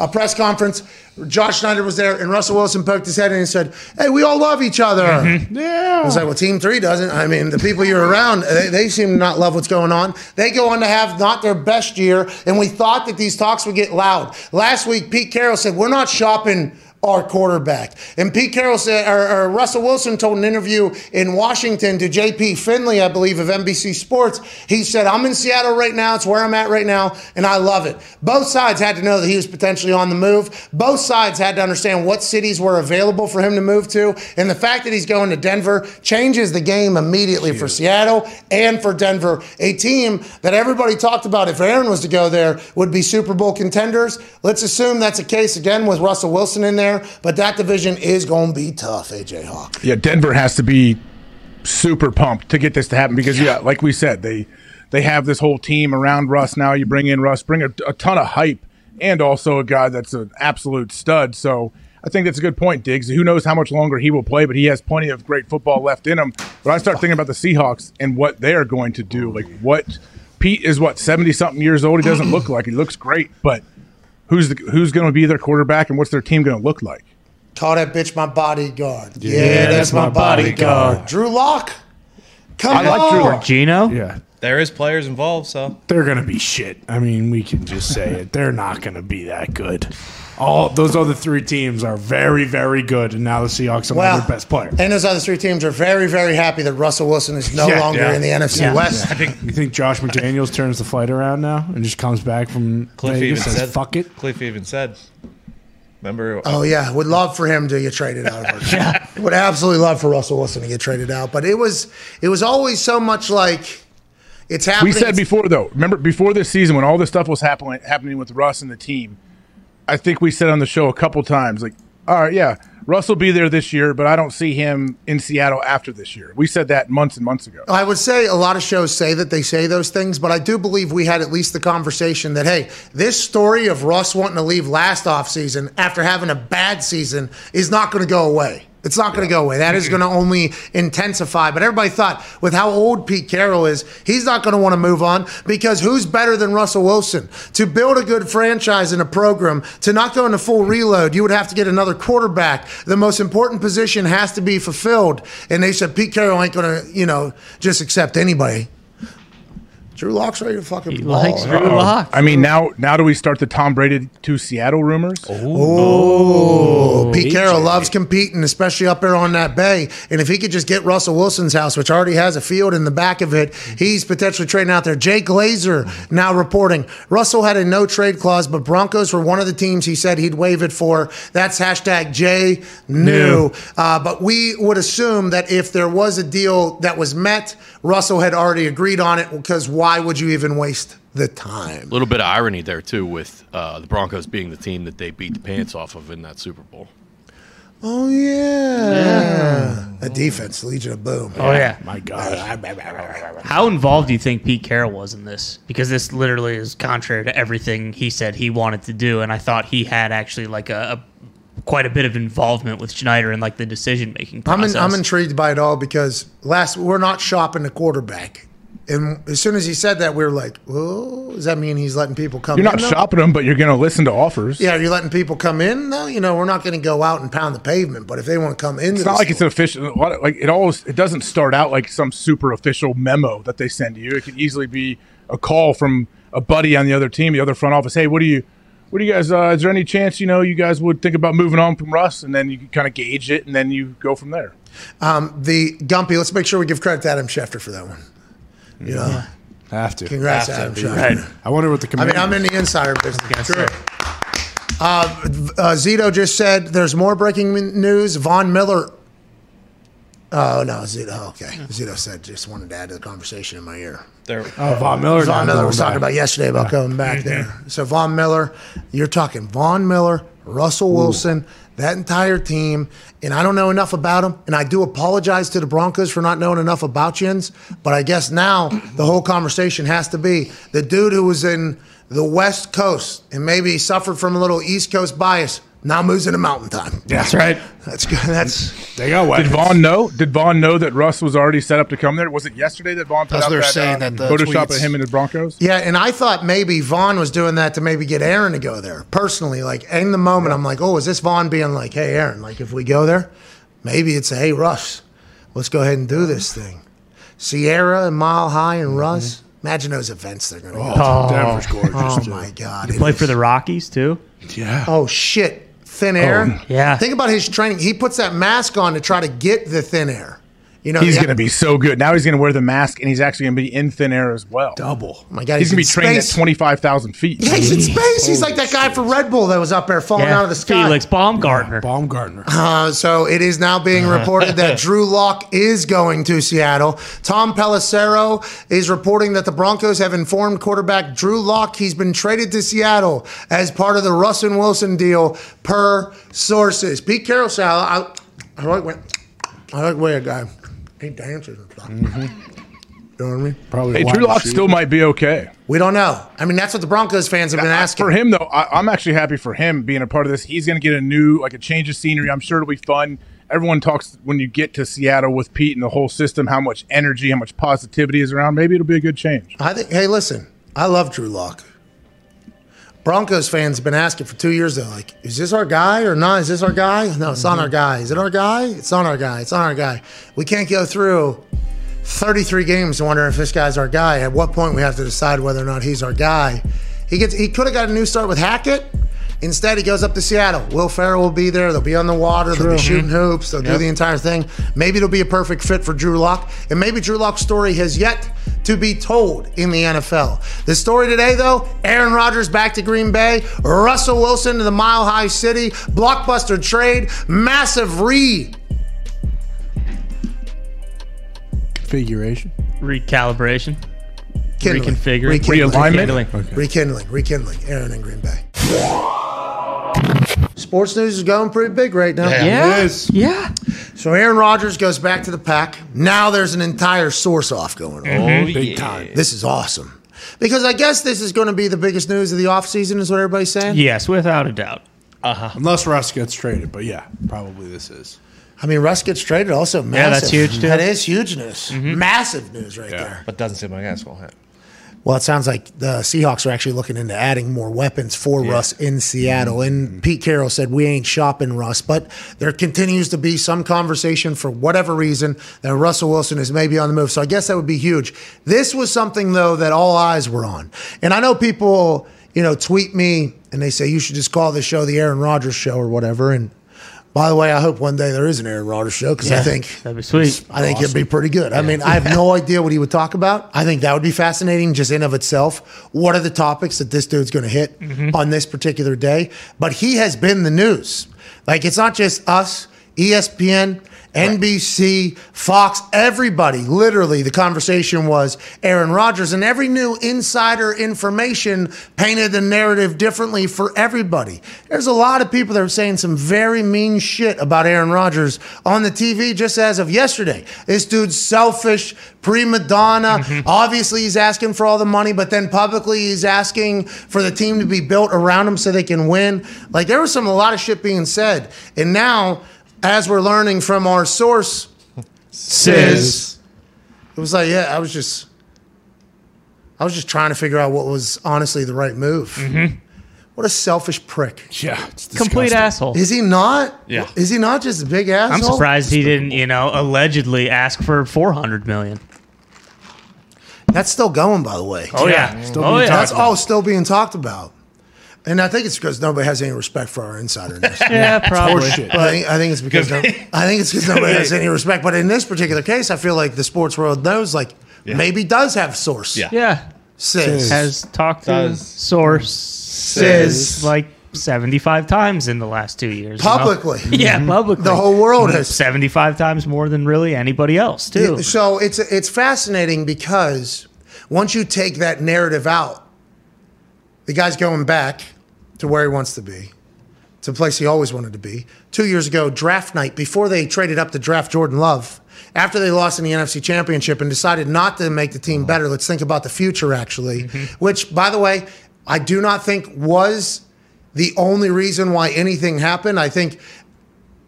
a press conference. Josh Schneider was there, and Russell Wilson poked his head in and said, Hey, we all love each other. Mm-hmm. Yeah. I was like, well, Team Three doesn't. I mean, the people you're around, they, they seem to not love what's going on. They go on to have not their best year, and we thought that these talks would get loud. Last week, Pete Carroll said, we're not shopping our quarterback. And Pete Carroll said, or, or Russell Wilson told an interview in Washington to JP Finlay, I believe, of NBC Sports. He said, I'm in Seattle right now. It's where I'm at right now, and I love it. Both sides had to know that he was potentially on the move. Both sides had to understand what cities were available for him to move to. And the fact that he's going to Denver changes the game immediately for Seattle and for Denver, a team that everybody talked about if Aaron was to go there would be Super Bowl contenders. Let's assume that's the case again with Russell Wilson in there, but that division is going to be tough, AJ Hawk. Yeah, Denver has to be super pumped to get this to happen because yeah, like we said, they they have this whole team around Russ now. You bring in Russ, bring a, a ton of hype, and also a guy that's an absolute stud. So I think that's a good point, Diggs. Who knows how much longer he will play, but he has plenty of great football left in him. But I start thinking about the Seahawks and what they are going to do. Like what Pete is what seventy something years old. He doesn't look like he looks great, but who's the, who's going to be their quarterback and what's their team going to look like? Call that bitch my bodyguard. Yeah, that's my bodyguard. Drew Lock. Come I like. Drew Lock. Geno? Yeah. There is players involved, so They're gonna be shit. I mean, we can just say it. They're not gonna be that good. All those other three teams are very, very good, and now the Seahawks are Well, their best player. And those other three teams are very, very happy that Russell Wilson is no Yeah, longer yeah. in the NFC Yeah. West. You think Josh McDaniels turns the fight around now and just comes back from Cliff even Vegas and said, "Fuck it"? Cliff even said, remember? Oh yeah, would love for him to get traded out of our Would absolutely love for Russell Wilson to get traded out. But it was it was always so much like it's happening. We said before, though. Remember before this season when all this stuff was happening happening with Russ and the team. I think we said on the show a couple times, like, all right, yeah, Russ will be there this year, but I don't see him in Seattle after this year. We said that months and months ago. I would say a lot of shows say that they say those things, but I do believe we had at least the conversation that, hey, this story of Russ wanting to leave last offseason after having a bad season is not going to go away. It's not going to go away. That is going to only intensify. But everybody thought, with how old Pete Carroll is, he's not going to want to move on because who's better than Russell Wilson? To build a good franchise and a program, to not go into full reload, you would have to get another quarterback. The most important position has to be fulfilled. And they said Pete Carroll ain't going to, you know, just accept anybody. Drew Lock's ready to fucking He ball. likes Drew Lock. I mean, now now do we start the Tom Brady to Seattle rumors? Oh, Pete Carroll loves competing, especially up there on that bay. And if he could just get Russell Wilson's house, which already has a field in the back of it, he's potentially trading out there. Jay Glazer now reporting Russell had a no trade clause, but Broncos were one of the teams he said he'd waive it for. That's hashtag J new. Uh, but we would assume that if there was a deal that was met, Russell had already agreed on it because why would you even waste the time? A little bit of irony there too, with uh, the Broncos being the team that they beat the pants off of in that Super Bowl. Oh, yeah. A defense, Legion of Boom. Oh, yeah. My God, How involved do you think Pete Carroll was in this? Because this literally is contrary to everything he said he wanted to do, and I thought he had actually like a, a quite a bit of involvement with Schneider in like the decision making I'm, in, I'm intrigued by it all because last we're not shopping the quarterback. And as soon as he said that, we were like, "Oh, does that mean he's letting people come in? You're not in?" shopping them, but you're going to listen to offers. Yeah, you're letting people come in? No, you know, we're not going to go out and pound the pavement. But if they want to come in, It's not like it's an official. a lot of- Like it always, it doesn't start out like some super official memo that they send you. It could easily be a call from a buddy on the other team, the other front office. Hey, what do you, what do you guys? Uh, is there any chance you know you guys would think about moving on from Russ? And then you can kind of gauge it, and then you go from there. the Gumpy. Let's make sure we give credit to Adam Schefter for that one. You know, have to. congrats, Adam Schefter. I wonder what the I mean, I'm in the insider business. True. Uh, uh, Zito just said there's more breaking news. Von Miller. Oh no, Zito. oh, Okay, Zito said just wanted to add to the conversation in my ear. There, oh, Von Miller. Von Miller going was talking about yesterday about going back there. So Von Miller, you're talking Von Miller, Russell Wilson, that entire team, and I don't know enough about them. And I do apologize to the Broncos for not knowing enough about Jens. But I guess now the whole conversation has to be the dude who was in the West Coast and maybe suffered from a little East Coast bias. Now moves into Mountain Time. That's right. That's good. That's They got Did. Von know? Did Von know that Russ was already set up to come there? Was it yesterday that Von put That's out they're that saying, uh, that the Photoshop tweets- of him and the Broncos? Yeah, and I thought maybe Von was doing that to maybe get Aaron to go there. Personally, like in the moment, I'm like, oh, is this Von being like, hey, Aaron, like if we go there, maybe it's a hey, Russ, let's go ahead and do this thing. Ciara and Mile High and Russ. Imagine those events they're going to go. to. Denver's gorgeous. Oh too. my God! You Play it for the Rockies too. Yeah. Oh shit! Thin air. Oh. yeah. Think about his training. He puts that mask on to try to get the thin air. You know, He's the- going to be so good. Now he's going to wear the mask, and he's actually going to be in thin air as well. Double. Oh my God, He's going to be in trained space. at 25,000 feet. Yeah, he's in space. He's like that guy for Red Bull that was up there falling out of the sky. Felix Baumgartner. Baumgartner. Uh, so it is now being reported that Drew Lock is going to Seattle. Tom Pelissero is reporting that the Broncos have informed quarterback Drew Lock he's been traded to Seattle as part of the Russell Wilson deal, per sources. Pete Carroll said, I, I like when I like the way a guy he dances and stuff. Mm-hmm. You know what I mean? Probably Hey, wide Drew Lock still might be okay. We don't know. I mean, that's what the Broncos fans have been asking. For him, though, I, I'm actually happy for him being a part of this. He's going to get a new, like a change of scenery. I'm sure it'll be fun. Everyone talks when you get to Seattle with Pete and the whole system, how much energy, how much positivity is around. Maybe it'll be a good change. I think. Hey, listen, I love Drew Lock. Broncos fans have been asking for two years. They're like, "Is this our guy or not? Is this our guy? No, it's not our guy. Is it our guy? It's not our guy. It's not our guy. We can't go through 33 games wondering if this guy's our guy. At what point we have to decide whether or not he's our guy? He gets. He could have got a new start with Hackett. Instead, he goes up to Seattle. Will Ferrell will be there. They'll be on the water. They'll be shooting mm-hmm. hoops. They'll do the entire thing. Maybe it'll be a perfect fit for Drew Lock. And maybe Drew Lock's story has yet to be told in the NFL. The story today, though Aaron Rodgers back to Green Bay, Russell Wilson to the Mile High City, blockbuster trade, massive re. Configuration. Recalibration. Kindling. Reconfiguring. Rekindling. Realignment? Rekindling. Rekindling, rekindling, Aaron in Green Bay. Sports news is going pretty big right now. Yeah. Yes. Yeah. So Aaron Rodgers goes back to the pack. Now there's an entire source off going on. Mm-hmm. Big time. This is awesome. Because I guess this is going to be the biggest news of the offseason, is what everybody's saying. Yes, without a doubt. Uh-huh. Unless Russ gets traded, but yeah, probably this is. I mean, Russ gets traded, also massive. that's huge, too. That is huge news. Mm-hmm. Massive news right there. But doesn't seem like that's going to happen. Well, it sounds like the Seahawks are actually looking into adding more weapons for Russ in Seattle. Mm-hmm. And mm-hmm. Pete Carroll said, We ain't shopping Russ. But there continues to be some conversation for whatever reason that Russell Wilson is maybe on the move. So I guess that would be huge. This was something, though, that all eyes were on. And I know people, you know, tweet me and they say, You should just call this show the Aaron Rodgers show or whatever. And by the way, I hope one day there is an Aaron Rodgers show because I think That'd be sweet. I think it'd be pretty good. I mean, I have no idea what he would talk about. I think that would be fascinating just in of itself. What are the topics that this dude's going to hit mm-hmm. on this particular day? But he has been the news. Like it's not just us, ESPN, NBC, Fox, everybody. Literally, the conversation was Aaron Rodgers, and every new insider information painted the narrative differently for everybody. There's a lot of people that are saying some very mean shit about Aaron Rodgers on the TV just as of yesterday. This dude's selfish, prima donna. Mm-hmm. Obviously, he's asking for all the money, but then publicly, he's asking for the team to be built around him so they can win. Like, there was some a lot of shit being said. And now, as we're learning from our source, says it was like, yeah, I was just, I was just trying to figure out what was honestly the right move. Mm-hmm. What a selfish prick. Yeah, it's Complete asshole. Is he not? Yeah. Is he not just a big asshole? I'm surprised he didn't, you know, allegedly ask for 400 million. That's still going, by the way. Oh yeah. Still oh being yeah. That's all still being talked about. And I think it's because nobody has any respect for our insider news. Yeah, probably. Horseshit. I think, I think it's because no, I think it's because nobody has any respect. But in this particular case, I feel like the sports world knows, like maybe does have source. Yeah. Yeah. Says. Has talked to Does. source Says. like 75 times in the last two years. you know? Publicly. Yeah, publicly. The whole world has 75 times more than really anybody else, too. Yeah, So it's it's fascinating because once you take that narrative out, the guy's going back to where he wants to be, to a place he always wanted to be. Two years ago, draft night, before they traded up to draft Jordan Love, after they lost in the NFC Championship and decided not to make the team uh-huh. better, let's think about the future, actually, mm-hmm. which, by the way, I do not think was the only reason why anything happened. I think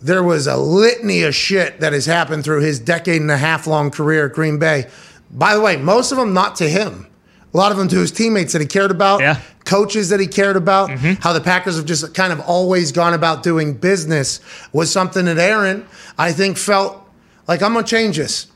there was a litany of shit that has happened through his decade and a half long career at Green Bay. By the way, most of them not to him. A lot of them to his teammates that he cared about, Yeah. Coaches that he cared about, mm-hmm. how the Packers have just kind of always gone about doing business was something that Aaron, I think, felt like I'm going to change this.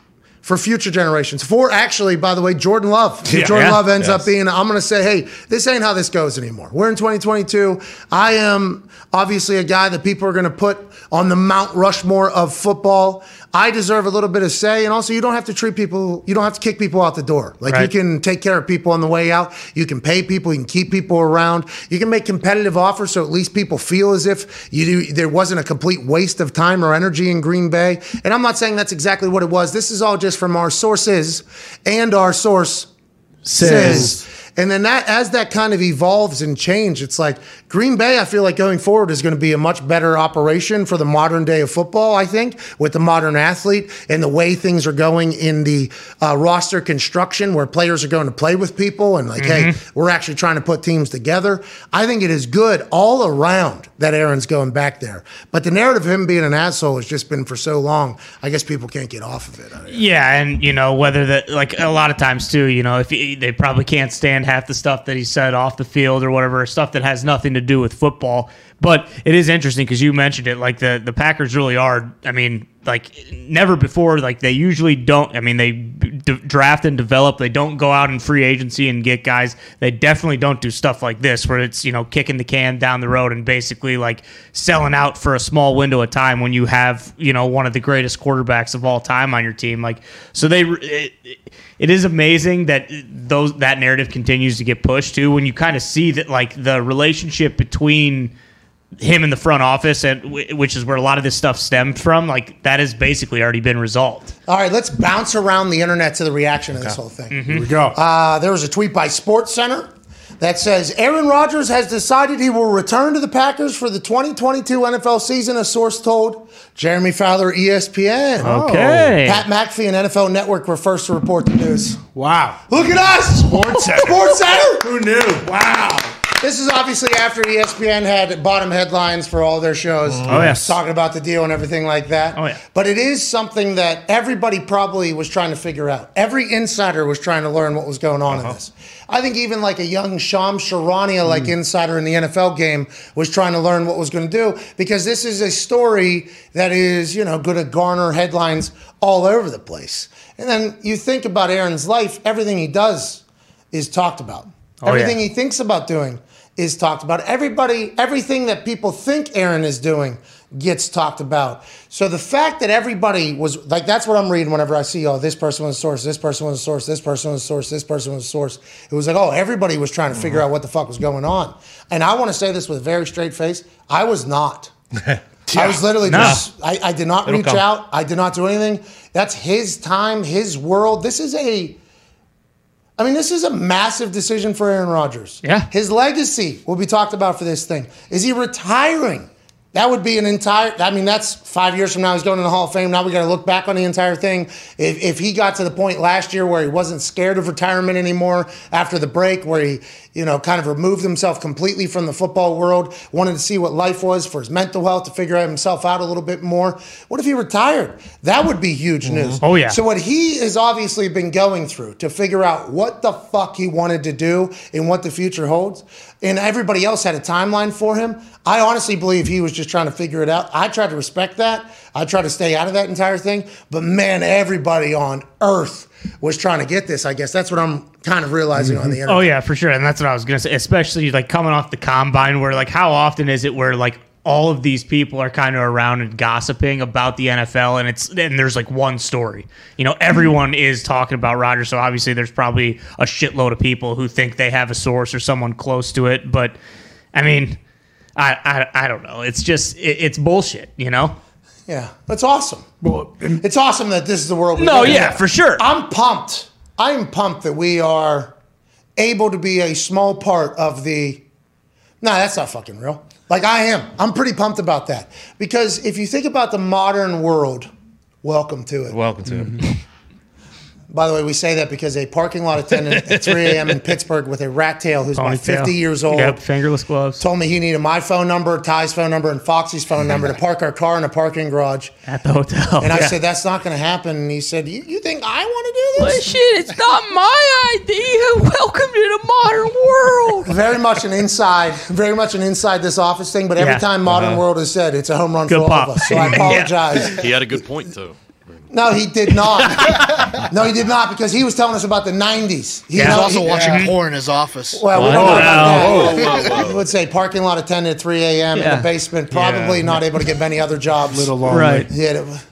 for future generations. For actually, by the way, Jordan Love. Yeah. Jordan Yeah. Love ends up being, I'm going to say, hey, this ain't how this goes anymore. We're in 2022. I am obviously a guy that people are going to put on the Mount Rushmore of football. I deserve a little bit of say, and also you don't have to treat people, you don't have to kick people out the door. Like Right. you can take care of people on the way out. You can pay people. You can keep people around. You can make competitive offers so at least people feel as if you do, there wasn't a complete waste of time or energy in Green Bay. And I'm not saying that's exactly what it was. This is all just from our sources and our source says. And then that as that kind of evolves and change, it's like Green Bay, I feel like going forward is going to be a much better operation for the modern day of football, I think, with the modern athlete and the way things are going in the uh, roster construction where players are going to play with people and like, hey, we're actually trying to put teams together. I think it is good all around that Aaron's going back there. But the narrative of him being an asshole has just been for so long, I guess people can't get off of it. Yeah, and you know whether that like a lot of times too, you know, if he, they probably can't stand half the stuff that he said off the field or whatever, stuff that has nothing to do with football. But it is interesting because you mentioned it. Like the the Packers really are. I mean, like never before. Like they usually don't. I mean, they d- draft and develop. They don't go out in free agency and get guys. They definitely don't do stuff like this where it's you know kicking the can down the road and basically like selling out for a small window of time when you have you know one of the greatest quarterbacks of all time on your team. Like so they. It, it is amazing that those that narrative continues to get pushed too when you kind of see that like the relationship between him in the front office and wh- which is where a lot of this stuff stemmed from like that has basically already been resolved All right, let's bounce around the internet to the reaction of this whole thing. Here we go. Uh, there was a tweet by Sports Center that says Aaron Rodgers has decided he will return to the Packers for the 2022 NFL season. A source told Jeremy Fowler, ESPN. okay Pat McAfee and NFL Network were first to report the news. wow. Look at us, Sports Center. Sports Center. Who knew? Wow. This is obviously after ESPN had bottom headlines for all their shows. Oh, yes. Talking about the deal and everything like that. Oh, yeah. But it is something that everybody probably was trying to figure out. Every insider was trying to learn what was going on Uh-huh. in this. I think even like a young Shams Charania like insider in the NFL game was trying to learn what was going to do because this is a story that is, you know, going to garner headlines all over the place. And then you think about Aaron's life, everything he does is talked about. Oh, yeah. Everything he thinks about doing is talked about. Everybody, everything that people think Aaron is doing gets talked about. So the fact that everybody was like, that's what I'm reading whenever I see, oh, this person was a source, this person was a source, this person was a source, this person was a source. It was like, oh, everybody was trying to figure uh-huh. out what the fuck was going on. And I want to say this with a very straight face. I was not. I was literally No. just, I, I did not It'll reach come. out. I did not do anything. That's his time, his world. This is a, I mean, this is a massive decision for Aaron Rodgers. Yeah. His legacy will be talked about for this thing. Is he retiring? That would be an entire. I mean, that's five years from now. He's going to the Hall of Fame. Now we got to look back on the entire thing. If, if he got to the point last year where he wasn't scared of retirement anymore after the break, where he, you know, kind of removed himself completely from the football world, wanted to see what life was for his mental health to figure himself out a little bit more. What if he retired? That would be huge mm-hmm. news. Oh, yeah. So what he has obviously been going through to figure out what the fuck he wanted to do and what the future holds, and everybody else had a timeline for him. I honestly believe he was just trying to figure it out. I tried to respect that. I tried to stay out of that entire thing. But man, everybody on earth was trying to get this. I guess that's what I'm kind of realizing on the mm-hmm. oh, internet. Oh yeah, for sure, and that's what I was gonna say. Especially like coming off the combine, where like how often is it where like all of these people are kind of around and gossiping about the NFL, and it's and there's like one story. You know, everyone mm-hmm. is talking about Rodgers, so obviously there's probably a shitload of people who think they have a source or someone close to it. But I mean, I I, I don't know. It's just it, it's bullshit. You know. Yeah, that's awesome. Well, It's awesome that this is the world. we No, live in. yeah, for sure. I'm pumped. I'm pumped that we are able to be a small part of the. No, that's not fucking real. Like I am. I'm pretty pumped about that because if you think about the modern world, welcome to it. Welcome to it. Mm-hmm. By the way, we say that because a parking lot attendant at 3 a.m. in Pittsburgh with a rat tail who's about 50 years old Yep, fingerless gloves told me he needed my phone number, Ty's phone number, and Foxy's phone number to park our car in a parking garage. at the hotel. And I Yeah. said, that's not going to happen. And he said, you, you think I want to do this? shit, it's not my idea. Welcome to the modern world. very much an inside, very much an inside this office thing. But every Yeah. time Modern uh-huh. World is said, it's a home run Good for all of us. So I Yeah. apologize. He had a good point too. No, he did not. no, he did not because he was telling us about the '90s. He He's know- also he- watching porn in his office. Well, we don't know about that. I would say parking lot attendant at 3 a.m. in the basement, probably not able to get many other jobs. Little lonely. Right. Yeah. it-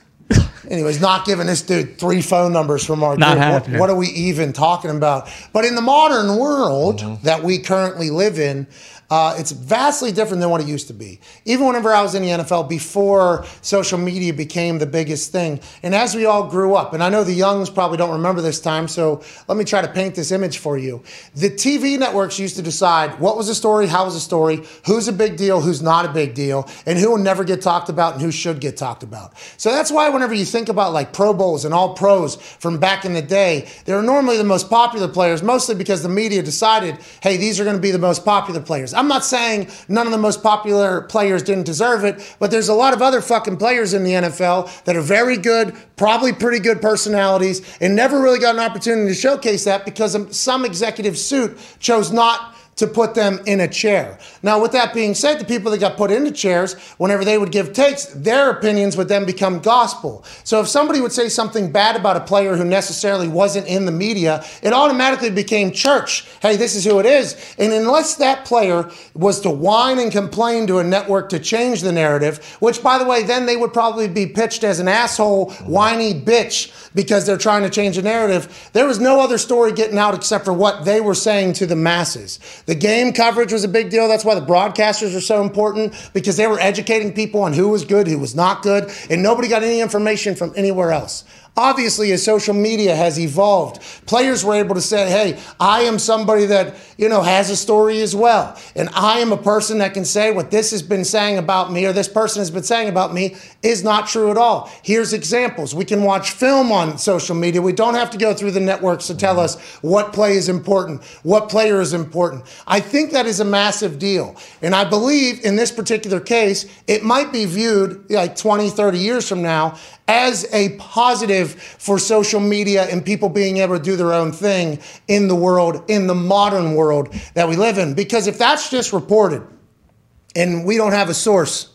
Anyways, not giving this dude three phone numbers from our Not group. What, what are we even talking about? But in the modern world Mm-hmm. that we currently live in, uh, it's vastly different than what it used to be. Even whenever I was in the NFL, before social media became the biggest thing, and as we all grew up, and I know the youngs probably don't remember this time, so let me try to paint this image for you. The TV networks used to decide what was a story, how was a story, who's a big deal, who's not a big deal, and who will never get talked about and who should get talked about. So that's why whenever you think about like Pro Bowls and all pros from back in the day, they're normally the most popular players, mostly because the media decided, hey, these are going to be the most popular players. Not saying none of the most popular players didn't deserve it, but there's a lot of other fucking players in the NFL that are very good, probably pretty good personalities, and never really got an opportunity to showcase that because some executive suit chose not to put them in a chair. Now, with that being said, the people that got put into chairs, whenever they would give takes, their opinions would then become gospel. So if somebody would say something bad about a player who necessarily wasn't in the media, it automatically became church. Hey, this is who it is. And unless that player was to whine and complain to a network to change the narrative, which by the way, then they would probably be pitched as an asshole, whiny bitch because they're trying to change the narrative. There was no other story getting out except for what they were saying to the masses. The game coverage was a big deal. That's why the broadcasters are so important because they were educating people on who was good, who was not good, and nobody got any information from anywhere else. Obviously, as social media has evolved, players were able to say, hey, I am somebody that, you know, has a story as well. And I am a person that can say what this has been saying about me or this person has been saying about me is not true at all. Here's examples. We can watch film on social media. We don't have to go through the networks to tell us what play is important, what player is important. I think that is a massive deal. And I believe in this particular case, it might be viewed like 20, 30 years from now as a positive for social media and people being able to do their own thing in the world, in the modern world that we live in. Because if that's just reported and we don't have a source,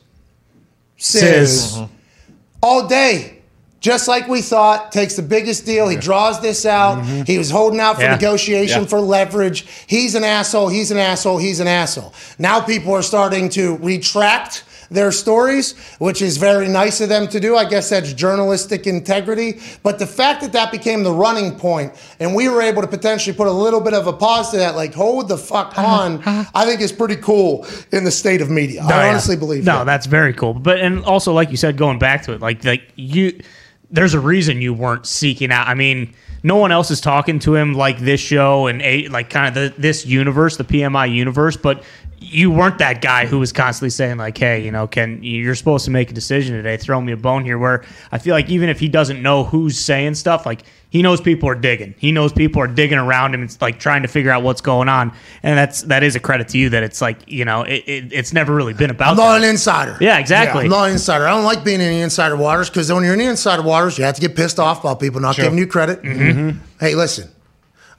says Says. Mm-hmm. all day, just like we thought, takes the biggest deal. He draws this out. Mm-hmm. He was holding out for Yeah. negotiation Yeah. for leverage. He's an asshole. He's an asshole. He's an asshole. Now people are starting to retract their stories, which is very nice of them to do. I guess that's journalistic integrity. But the fact that that became the running point and we were able to potentially put a little bit of a pause to that, like hold the fuck uh-huh. on, I think is pretty cool in the state of media. Oh, I yeah. honestly believe No, that. that's very cool. But and also, like you said, going back to it, like like you, there's a reason you weren't seeking out. I mean, no one else is talking to him like this show and a, like kind of the, this universe, the PMI universe. But you weren't that guy who was constantly saying like, "Hey, you know, can you're supposed to make a decision today? Throw me a bone here." Where I feel like even if he doesn't know who's saying stuff, like he knows people are digging. He knows people are digging around him. It's like trying to figure out what's going on, and that's that is a credit to you that it's like you know it, it, it's never really been about. I'm that. not an insider. Yeah, exactly. I'm not an insider. I don't like being in the insider waters because when you're in the insider waters, you have to get pissed off about people not giving you credit. Mm-hmm. Hey, listen,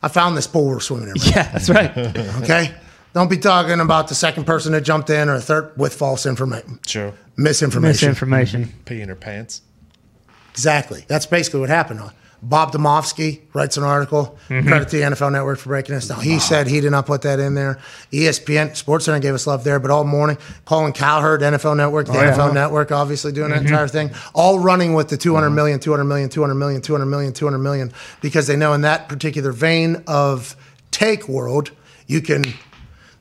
I found this pool we're swimming in. Right Yeah, that's right. okay, don't be talking about the second person that jumped in or a third with false information, True. misinformation. Misinformation. Mm-hmm. Pee in her pants. Exactly. That's basically what happened. Bob Demovsky writes an article. Mm-hmm. Credit to the NFL Network for breaking this. Now he said he did not put that in there. ESPN SportsCenter gave us love there, but all morning, Colin Cowherd, NFL Network, the oh, NFL Network, obviously doing that mm-hmm. entire thing, all running with the 200 million, 200 million, 200 million, 200 million, 200 million, because they know in that particular vein of take world, you can,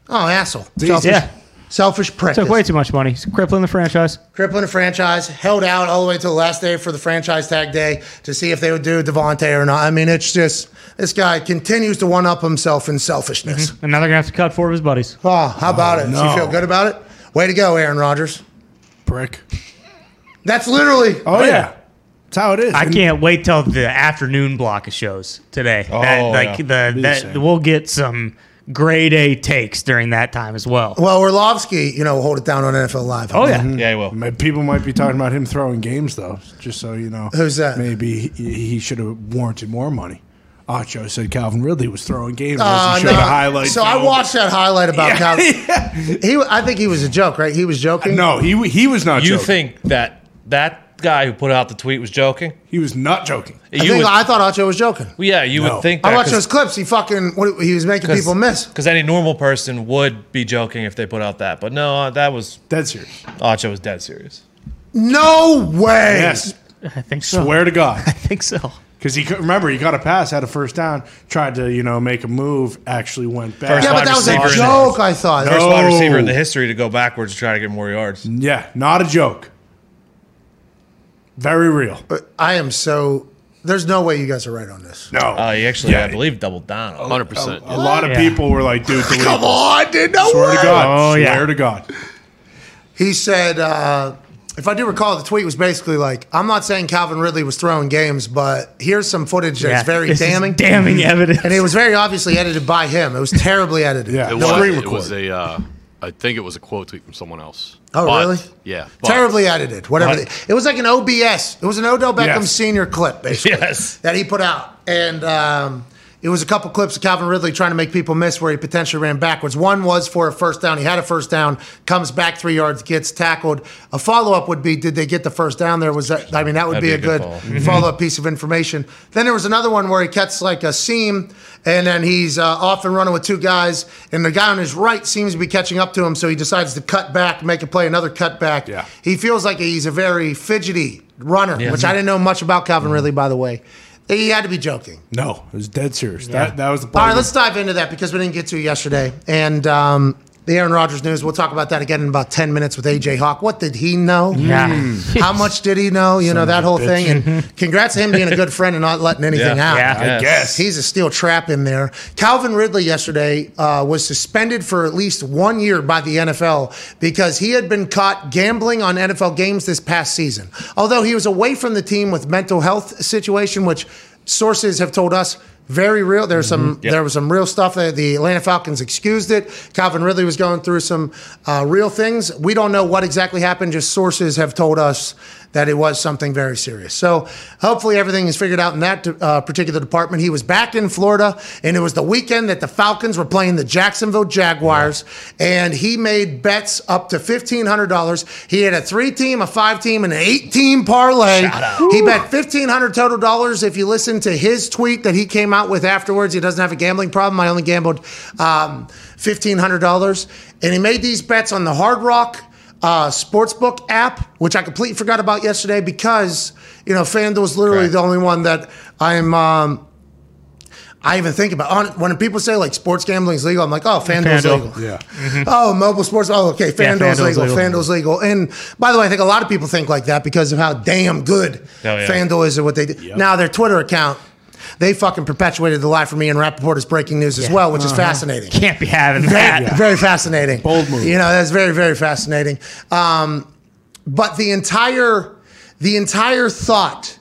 oh asshole, selfish, Yeah. selfish prick. Took way too much money. It's crippling the franchise. crippling the franchise, held out all the way to the last day for the franchise tag day to see if they would do Davante or not. I mean, it's just this guy continues to one up himself in selfishness. Mm-hmm. And now they're gonna have to cut four of his buddies. Oh, how about oh, it? Do no. you feel good about it? Way to go, Aaron Rodgers. Prick. That's literally. Oh, oh yeah. That's how it is. I And- can't wait till the afternoon block of shows today. Oh, that, like yeah. the Be the that we'll get some grade A takes during that time as well. Well, Orlovsky, you know, will hold it down on NFL Live. Oh yeah. Yeah, he will. People might be talking about him throwing games, though, just so you know. Who's that? Maybe he, he should have warranted more money. Acho said Calvin Ridley was throwing games. Uh, he showed no. a highlight. So I watched that highlight about Cal. He, I think he was a joke, right? He was joking. No, he he was not. You joking. think that that guy who put out the tweet was joking? He was not joking. I, You think, would, I thought Acho was joking. Well, yeah, you No. would think I that. watched those clips. He fucking what, he was making people miss. Because any normal person would be joking if they put out that. But no, uh, that was, Dead serious. Acho was dead serious. No way. Yes. I think so. Swear to God. I think so. Because he could- remember he got a pass, had a first down, tried to you know make a move, actually went back. First Yeah, but that was a Wide receiver. joke. I thought. No. First wide receiver in the history to go backwards to try to get more yards. Yeah, not a joke. Very real. But I am so. There's no way you guys are right on this. No, Uh, he actually, Yeah. I believe, doubled down on it. Hundred percent. a lot of Yeah. people were like, "Dude, delete Come this. on, dude. No Swear way. to God. Oh, Swear yeah. to God. He said, uh, if I do recall, the tweet was basically like, I'm not saying Calvin Ridley was throwing games, but here's some footage that's Yeah, very this is damning. damning evidence. And it was very obviously edited by him. It was terribly edited. Yeah. It No, was. screen It was a. Uh, I think it was a quote tweet from someone else. Oh, But- really? Yeah. but- Terribly edited. Whatever. What? they- It was like an OBS. It was an Odell Beckham Yes. senior clip, basically. Yes. That he put out. And um, it was a couple clips of Calvin Ridley trying to make people miss where he potentially ran backwards. One was for a first down. He had a first down, comes back three yards, gets tackled. A follow up would be, did they get the first down there? Was that, I mean, that would be, be a good, good follow up piece of information. Then there was another one where he cuts like a seam and then he's uh, off and running with two guys, and the guy on his right seems to be catching up to him, so he decides to cut back, make a play, another cut back. Yeah. He feels like he's a very fidgety runner, which I didn't know much about Calvin Ridley, by the way. He had to be joking. No, it was dead serious. That that was the All point. right, let's dive into that because we didn't get to it yesterday. And um, the Aaron Rodgers news, we'll talk about that again in about 10 minutes with AJ Hawk. What did he know? Yeah. How much did he know? You know, that whole bitch. thing. And congrats to him being a good friend and not letting anything Yeah. out. Yeah. I Yes. guess. He's a steel trap in there. Calvin Ridley yesterday uh, was suspended for at least one year by the NFL because he had been caught gambling on NFL games this past season. Although he was away from the team with mental health situation, which sources have told us very real. There's some Yep. there was some real stuff that the Atlanta Falcons excused it. Calvin Ridley was going through some uh, real things. We don't know what exactly happened. Just sources have told us that it was something very serious. So hopefully everything is figured out in that uh, particular department. He was back in Florida, and it was the weekend that the Falcons were playing the Jacksonville Jaguars, and he made bets up to fifteen hundred dollars. He had a three-team, a five-team, and an eight-team parlay. He bet fifteen hundred total dollars. If you listen to his tweet that he came out with afterwards, he doesn't have a gambling problem. I only gambled um, fifteen hundred dollars, and he made these bets on the Hard Rock uh, sportsbook app, which I completely forgot about yesterday because you know FanDuel is literally Correct. the only one that I'm. Um, I even think about on when people say like sports gambling is legal. I'm like, oh, FanDuel's FanDuel. legal. yeah. Oh, mobile sports. Oh, okay. FanDuel's, FanDuel's legal. legal. FanDuel's legal. And by the way, I think a lot of people think like that because of how damn good Oh, yeah. FanDuel is at what they do. Now, their Twitter account, they fucking perpetuated the lie for me and Rapoport is breaking news as well, which is fascinating. Can't be having Very, that. very fascinating. Bold move. You know, that's very, very fascinating. Um, but the entire, the entire thought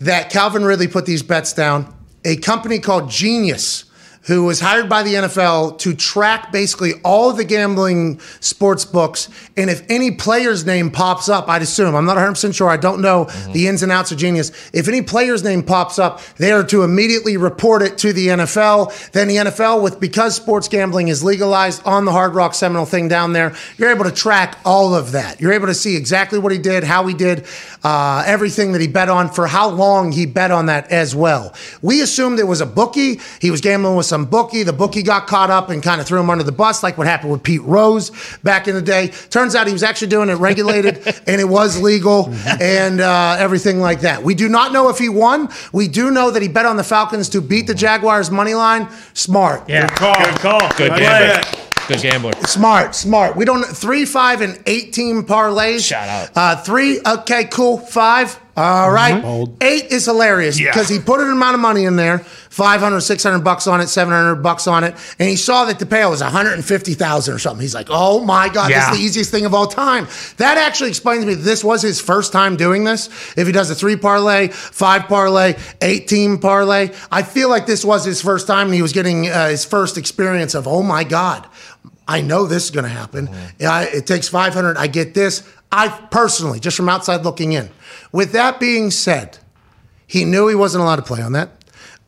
that Calvin Ridley put these bets down, a company called Genius, who was hired by the NFL to track basically all of the gambling sports books. And if any player's name pops up, I'd assume, I'm not 100% sure, I don't know the ins and outs of Genius. If any player's name pops up, they are to immediately report it to the NFL. Then the NFL, with because sports gambling is legalized on the Hard Rock Seminole thing down there, you're able to track all of that. You're able to see exactly what he did, how he did, uh, everything that he bet on, for how long he bet on that as well. We assumed it was a bookie. He was gambling with some bookie. The bookie got caught up and kind of threw him under the bus, like what happened with Pete Rose back in the day. Turns out he was actually doing it regulated and it was legal and uh, everything like that. We do not know if he won. We do know that he bet on the Falcons to beat the Jaguars money line. Smart. Yeah. Good call. Good call. Good gambler. Good gambler. Smart, smart. We don't three, five, and eighteen parlays. Shout out. Uh, three, okay, cool. Five, all right. Bold. Eight is hilarious Yeah. because he put an amount of money in there 500, 600 bucks on it, 700 bucks on it, and he saw that the payout was 150,000 or something. He's like, oh my God, Yeah. this is the easiest thing of all time. That actually explains to me that this was his first time doing this. If he does a three parlay, five parlay, eight team parlay, I feel like this was his first time and he was getting uh, his first experience of, oh my God, I know this is going to happen. Yeah, it takes 500. I get this. I personally, just from outside looking in. With that being said, he knew he wasn't allowed to play on that.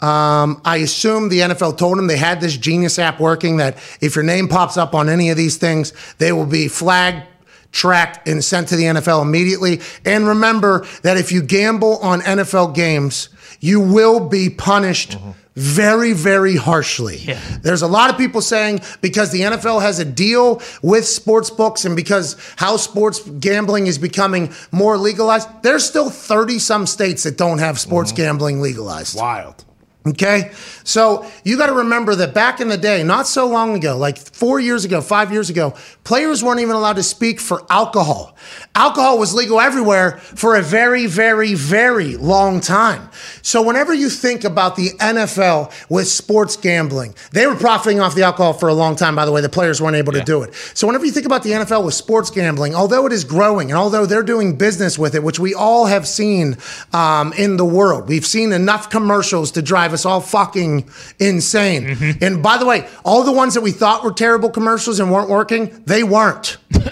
Um, I assume the NFL told him they had this genius app working that if your name pops up on any of these things, they will be flagged, tracked and sent to the NFL immediately. And remember that if you gamble on NFL games, you will be punished very, very harshly. There's a lot of people saying because the NFL has a deal with sports books and because how sports gambling is becoming more legalized, there's still 30 some states that don't have sports mm-hmm. gambling legalized. Wild. Okay. So you got to remember that back in the day, not so long ago, like four years ago, five years ago, players weren't even allowed to speak for alcohol. Alcohol was legal everywhere for a very, very, very long time. So whenever you think about the NFL with sports gambling, they were profiting off the alcohol for a long time, by the way. The players weren't able to do it. So whenever you think about the NFL with sports gambling, although it is growing and although they're doing business with it, which we all have seen um, in the world, we've seen enough commercials to drive us all fucking insane. And by the way, all the ones that we thought were terrible commercials and weren't working, they weren't.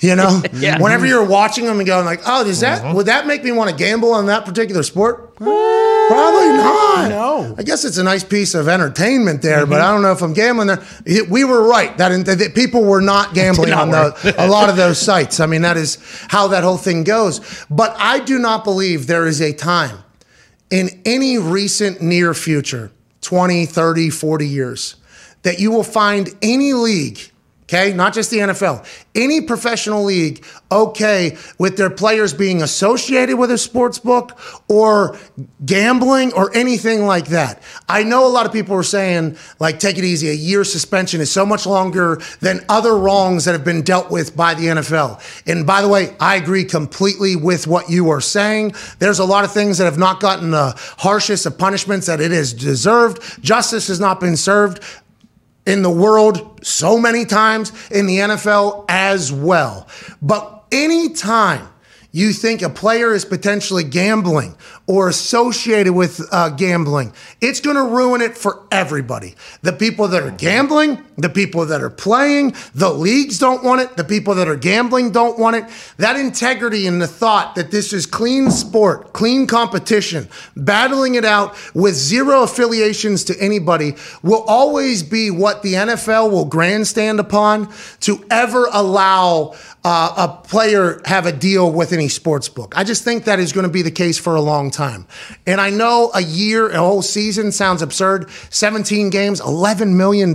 You know, Yeah. whenever you're watching them and going like, "Oh, does that would that make me want to gamble on that particular sport?" Probably not. No. I guess it's a nice piece of entertainment there, but I don't know if I'm gambling there. It- we were right that, that people were not gambling not on the, a lot of those sites. I mean, that is how that whole thing goes. But I do not believe there is a time in any recent near future 20 30 40 years that you will find any league okay? Not just the nfl any professional league okay with their players being associated with a sports book or gambling or anything like that. I know a lot of people are saying like take it easy a year suspension is so much longer than other wrongs that have been dealt with by the nfl and by the way i agree completely with what you are saying. There's a lot of things that have not gotten the harshest of punishments that it has deserved. Justice has not been served in the world so many times, in the NFL as well. But anytime you think a player is potentially gambling or associated with uh, gambling, it's going to ruin it for everybody. The people that are gambling, the people that are playing, the leagues don't want it, the people that are gambling don't want it. That integrity and the thought that this is clean sport, clean competition, battling it out with zero affiliations to anybody will always be what the NFL will grandstand upon to ever allow uh, a player have a deal with any sports book. I just think that is going to be the case for a long time. And I know a year, a whole season sounds absurd. 17 games, $11 million.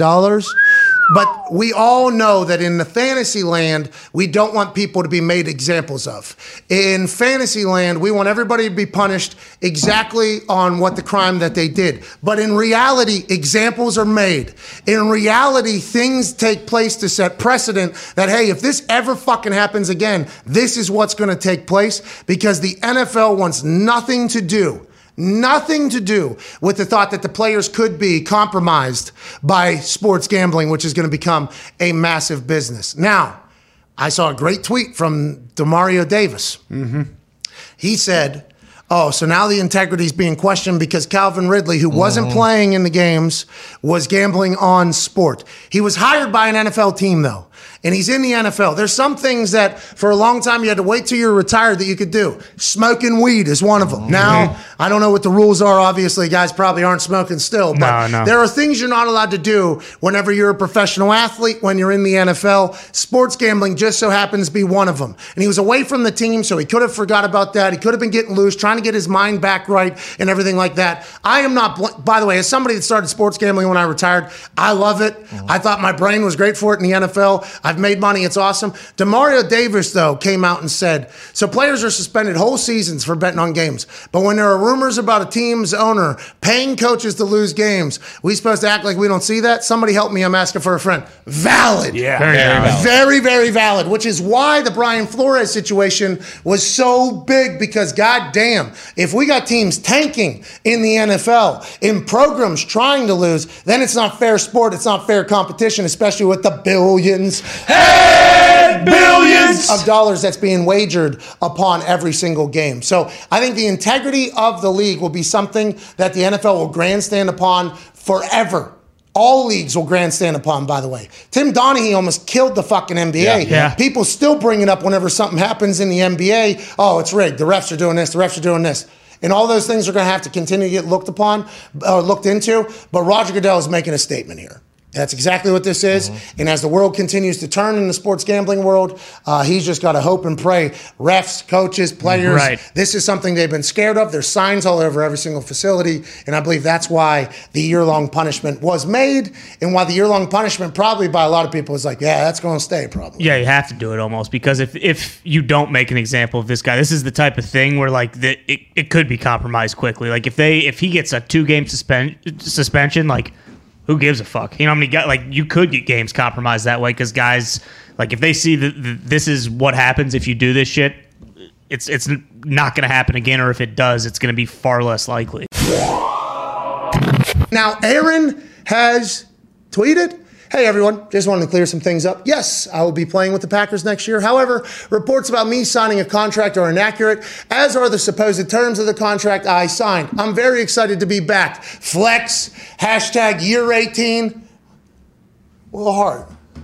But we all know that in the fantasy land, we don't want people to be made examples of. In fantasy land, we want everybody to be punished exactly on what the crime that they did. But in reality, examples are made. In reality, things take place to set precedent that, hey, if this ever fucking happens again, this is what's going to take place because the NFL wants nothing to do Nothing to do with the thought that the players could be compromised by sports gambling, which is going to become a massive business. Now, I saw a great tweet from Demario Davis. Mm-hmm. He said, Oh, so now the integrity is being questioned because Calvin Ridley, who wasn't mm-hmm. playing in the games, was gambling on sport. He was hired by an NFL team, though, and he's in the NFL. There's some things that for a long time you had to wait till you're retired that you could do. Smoking weed is one of them. Mm-hmm. Now, I don't know what the rules are. Obviously, guys probably aren't smoking still, but No, no. there are things you're not allowed to do whenever you're a professional athlete, when you're in the NFL. Sports gambling just so happens to be one of them. And he was away from the team, so he could have forgot about that. He could have been getting loose, trying to get his mind back right and everything like that. I am not, bl- by the way, as somebody that started sports gambling when I retired, I love it. Mm-hmm. I thought my brain was great for it in the NFL. I've made money. It's awesome. Demario Davis, though, came out and said, so players are suspended whole seasons for betting on games. But when there are rumors about a team's owner paying coaches to lose games, we supposed to act like we don't see that? Somebody help me. I'm asking for a friend. Valid. Yeah. Very valid. Very, very valid, which is why the Brian Flores situation was so big because, goddamn, if we got teams tanking in the NFL, in programs trying to lose, then it's not fair sport. It's not fair competition, especially with the billions, billions of dollars that's being wagered upon every single game. So I think the integrity of the league will be something that the NFL will grandstand upon forever. All leagues will grandstand upon, by the way. Tim Donaghy almost killed the fucking NBA. Yeah. People still bring it up whenever something happens in the NBA. Oh, it's rigged. The refs are doing this. The refs are doing this. And all those things are going to have to continue to get looked upon, uh, looked into. But Roger Goodell is making a statement here. That's exactly what this is. And as the world continues to turn in the sports gambling world, uh, he's just got to hope and pray. Refs, coaches, players. Right. This is something they've been scared of. There's signs all over every single facility. And I believe that's why the year long punishment was made and why the year long punishment, probably by a lot of people, is like, yeah, that's going to stay probably. Yeah, you have to do it almost because if if you don't make an example of this guy, this is the type of thing where like the, it, it could be compromised quickly. Like if they if he gets a two game suspend suspension, like who gives a fuck? You know how many guys like you could get games compromised that way because guys like if they see that this is what happens if you do this shit, it's it's not going to happen again, or if it does, it's going to be far less likely. Now, Aaron has tweeted. Hey everyone, just wanted to clear some things up. Yes, I will be playing with the Packers next year. However, reports about me signing a contract are inaccurate, as are the supposed terms of the contract I signed. I'm very excited to be back. Flex, hashtag year 18. A little hard. A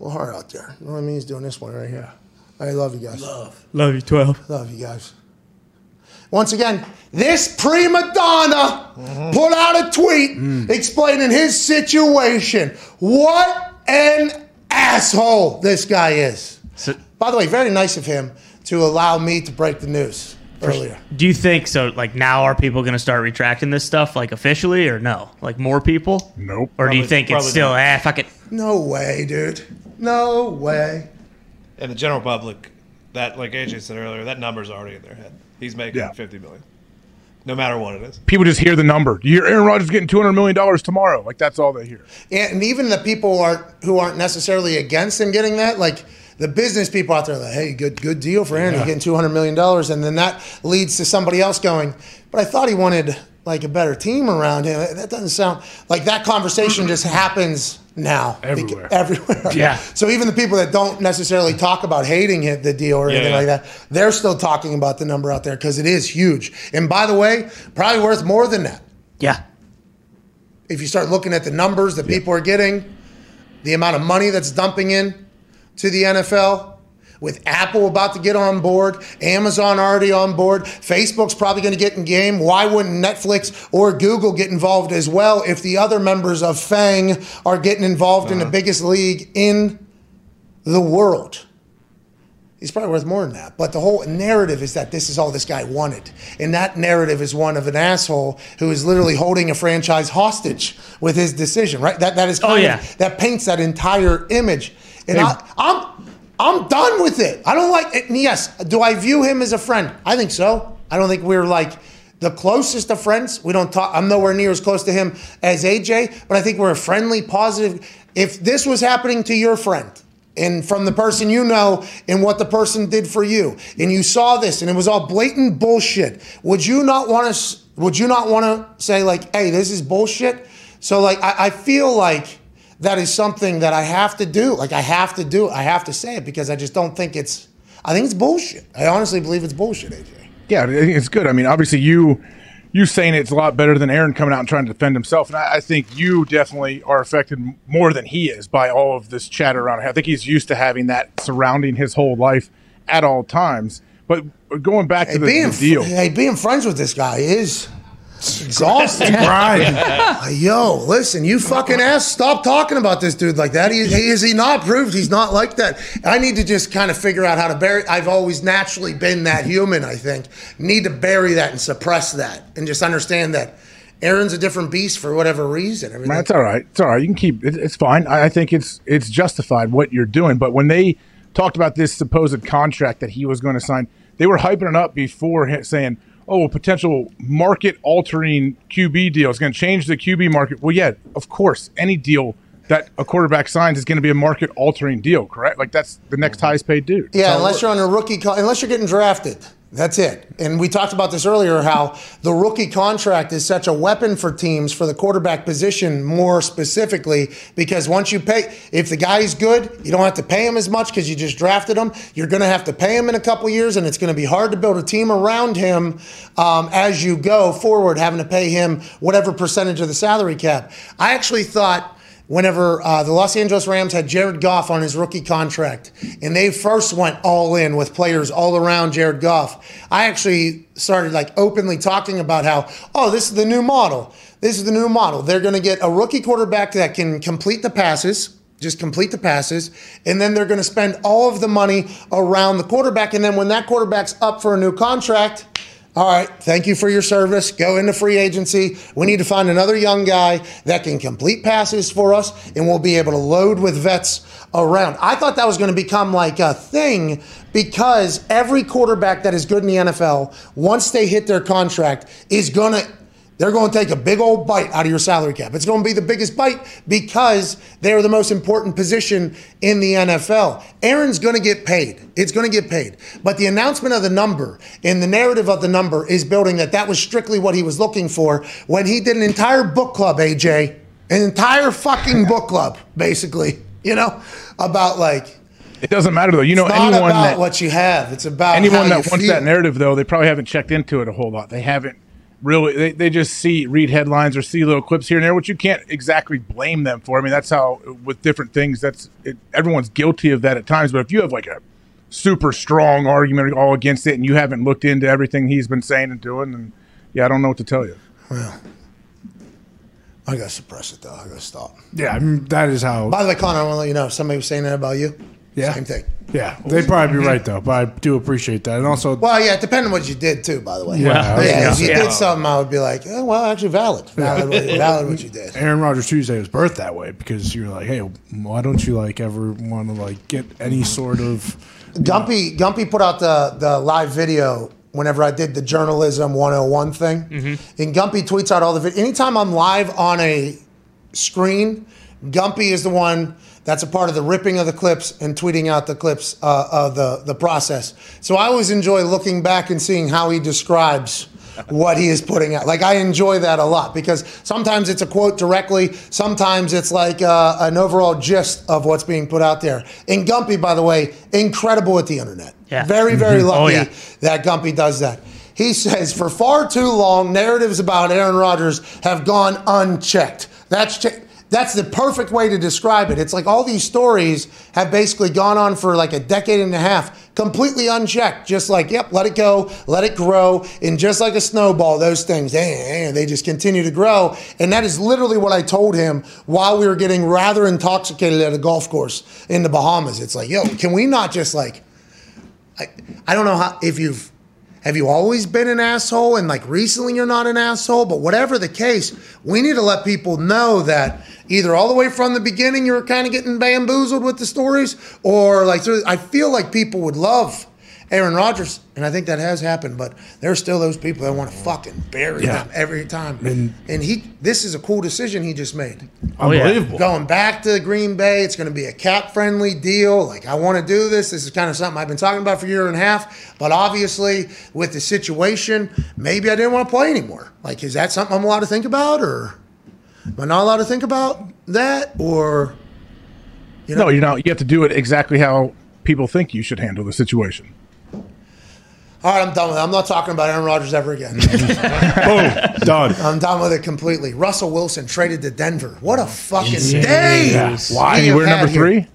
little hard out there. You know what I mean? He's doing this one right here. I love you guys. Love. Love you, twelve. Love you guys. Once again, this prima donna put out a tweet explaining his situation. What an asshole this guy is. So- By the way, very nice of him to allow me to break the news earlier. Do you think so? Like now, are people going to start retracting this stuff like officially, or no? Like more people? Nope. Or do you think it's still not. ah fuck it? No way, dude. No way. And the general public, that like AJ said earlier, that number's already in their head. He's making Yeah. fifty million, no matter what it is. People just hear the number. You hear Aaron Rodgers getting two hundred million dollars tomorrow. Like that's all they hear. And even the people aren't who aren't necessarily against him getting that, like the business people out there, are like, hey, good good deal for Aaron. He's getting two hundred million dollars, and then that leads to somebody else going, but I thought he wanted like a better team around him. That doesn't sound like that conversation just happens now Everywhere. everywhere. Yeah. So even the people that don't necessarily talk about hating it, the deal or anything yeah. like that, they're still talking about the number out there because it is huge. And by the way, probably worth more than that Yeah. if you start looking at the numbers that people are getting, the amount of money that's dumping in to the NFL, with Apple about to get on board, Amazon already on board, Facebook's probably going to get in game. Why wouldn't Netflix or Google get involved as well if the other members of FANG are getting involved in the uh-huh. biggest league in the world? He's probably worth more than that. But the whole narrative is that this is all this guy wanted. And that narrative is one of an asshole who is literally holding a franchise hostage with his decision, right? That that is Oh, of- yeah. that paints that entire image. And I, I'm I'm done with it. I don't like it. And yes, do I view him as a friend? I think so. I don't think we're like the closest of friends. We don't talk. I'm nowhere near as close to him as AJ, but I think we're a friendly, positive. If this was happening to your friend, and from the person you know and what the person did for you and you saw this and it was all blatant bullshit would you not want to would you not want to say like hey this is bullshit so like I, I feel like that is something that i have to do like i have to do it i have to say it because i just don't think it's i think it's bullshit i honestly believe it's bullshit aj Yeah, it's good. I mean, obviously you you saying it's a lot better than Aaron coming out and trying to defend himself, and I, I think you definitely are affected more than he is by all of this chatter around. I think he's used to having that surrounding his whole life at all times. But going back hey, to the, being, the deal, hey being friends with this guy is exhausting Brian. Uh, Yo, listen, you fucking ass, stop talking about this dude like that. He, he- is he not proved he's not like that? I need to just kind of figure out how to bury. I've always naturally been that human. I think need to bury that and suppress that, and just understand that Aaron's a different beast for whatever reason. Everything. It's all right. It's all right. You can keep it, it's fine. I, I think it's it's justified what you're doing. But when they talked about this supposed contract that he was going to sign, they were hyping it up before saying, "Oh, a potential market altering QB deal is going to change the QB market." Well, yeah, of course, any deal that a quarterback signs is going to be a market altering deal, correct? Like that's the next mm-hmm. highest paid dude. Yeah, unless you're on a rookie, co- unless you're getting drafted. That's it. And we talked about this earlier how the rookie contract is such a weapon for teams for the quarterback position more specifically because once you pay, if the guy is good, you don't have to pay him as much because you just drafted him. You're going to have to pay him in a couple years, and it's going to be hard to build a team around him um, as you go forward, having to pay him whatever percentage of the salary cap. I actually thought whenever uh, the Los Angeles Rams had Jared Goff on his rookie contract, and they first went all in with players all around Jared Goff, I actually started like openly talking about how, oh, this is the new model. This is the new model. They're going to get a rookie quarterback that can complete the passes. Just complete the passes, and then they're going to spend all of the money around the quarterback. And then when that quarterback's up for a new contract, all right, thank you for your service. Go into free agency. We need to find another young guy that can complete passes for us, and we'll be able to load with vets around. I thought that was going to become like a thing because every quarterback that is good in the NFL, once they hit their contract, is going to they're going to take a big old bite out of your salary cap. It's going to be the biggest bite because they're the most important position in the NFL. Aaron's going to get paid. It's going to get paid. But the announcement of the number and the narrative of the number is building that that was strictly what he was looking for when he did an entire book club, AJ, an entire fucking book club, basically, you know, about like, It doesn't matter though. You know, it's not anyone about that what you have. It's about anyone that wants feel. that narrative though, they probably haven't checked into it a whole lot. They haven't really. They, they just see read headlines or see little clips here and there, which you can't exactly blame them for. I mean, that's how with different things. That's it, everyone's guilty of that at times. But if you have like a super strong argument all against it, and you haven't looked into everything he's been saying and doing, then yeah, I don't know what to tell you. Well i gotta suppress it though. I gotta stop. Yeah, I mean, that is how. By the way, Connor, I want to let you know if somebody was saying that about you. Yeah. Same thing. Yeah, they'd probably be right though, but I do appreciate that, and also Well, yeah, depending on what you did too. By the way, Yeah. yeah, if you Yeah. did something, I would be like, oh, well, actually, valid, valid, what, valid what you did. Aaron Rodgers Tuesday was birthed that way because you're like, hey, why don't you like ever want to like get any sort of Gumpy, Gumpy put out the the live video whenever I did the journalism 101 thing, mm-hmm. and Gumpy tweets out all the video. Anytime I'm live on a screen, Gumpy is the one that's a part of the ripping of the clips and tweeting out the clips uh, of the, the process. So I always enjoy looking back and seeing how he describes what he is putting out. Like I enjoy that a lot because sometimes it's a quote directly, sometimes it's like uh, an overall gist of what's being put out there. And Gumpy, by the way, incredible with the internet. Yeah. Very, very lucky Oh, yeah. that Gumpy does that. He says, for far too long, narratives about Aaron Rodgers have gone unchecked. That's that's the perfect way to describe it. It's like all these stories have basically gone on for like a decade and a half, completely unchecked. Just like, yep, let it go, let it grow, and just like a snowball, those things, eh, eh, they just continue to grow. And that is literally what I told him while we were getting rather intoxicated at a golf course in the Bahamas. It's like, yo, can we not just like I, I don't know how if you've have you always been an asshole? And like recently you're not an asshole, but whatever the case, we need to let people know that either all the way from the beginning you're kind of getting bamboozled with the stories, or like I feel like people would love Aaron Rodgers, and I think that has happened, but there's still those people that want to fucking bury Yeah. him every time. And- and he, this is a cool decision he just made Oh, yeah. unbelievable. going back to Green Bay. It's going to be a cap friendly deal. Like, I want to do this. This is kind of something I've been talking about for a year and a half. But obviously, with the situation, maybe I didn't want to play anymore. Like, is that something I'm allowed to think about? Or am I not allowed to think about that? Or, you know, No, you're not. You have to do it exactly how people think you should handle the situation. All right, I'm done with it. I'm not talking about Aaron Rodgers ever again. Boom, done. I'm done with it completely. Russell Wilson traded to Denver. What a fucking day. Yeah. Why? we You have were had number here. three.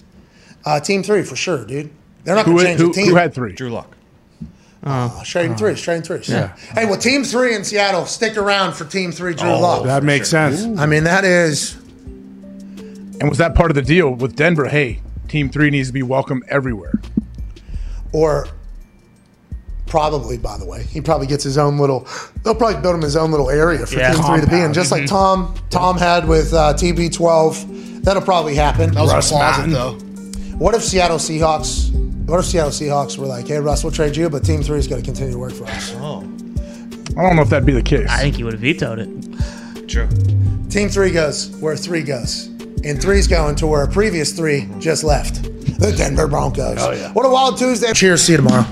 Uh, team three for sure, dude. They're not Who, going to change who, the team. who had three? Drew Lock. Uh, trading threes, trading threes. Hey, well, Team Three in Seattle, stick around for Team Three, Drew Lock. That makes sense. I mean, that is And was that part of the deal with Denver? Hey, Team Three needs to be welcome everywhere. or probably. By the way, he probably gets his own little. They'll probably build him his own little area for Yeah. Team Three to be in, Compound. just like Tom Tom had with uh, TB12. That'll probably happen. That was Russ a closet, though. What if Seattle Seahawks? What if Seattle Seahawks were like, "Hey, Russ, we'll trade you, but Team Three is going to continue to work for us." Oh, I don't know if that'd be the case. I think he would have vetoed it. true. Team Three goes where Three goes, and Three's going to where a previous Three just left. The Denver Broncos. Oh yeah. What a wild Tuesday! Cheers. See you tomorrow.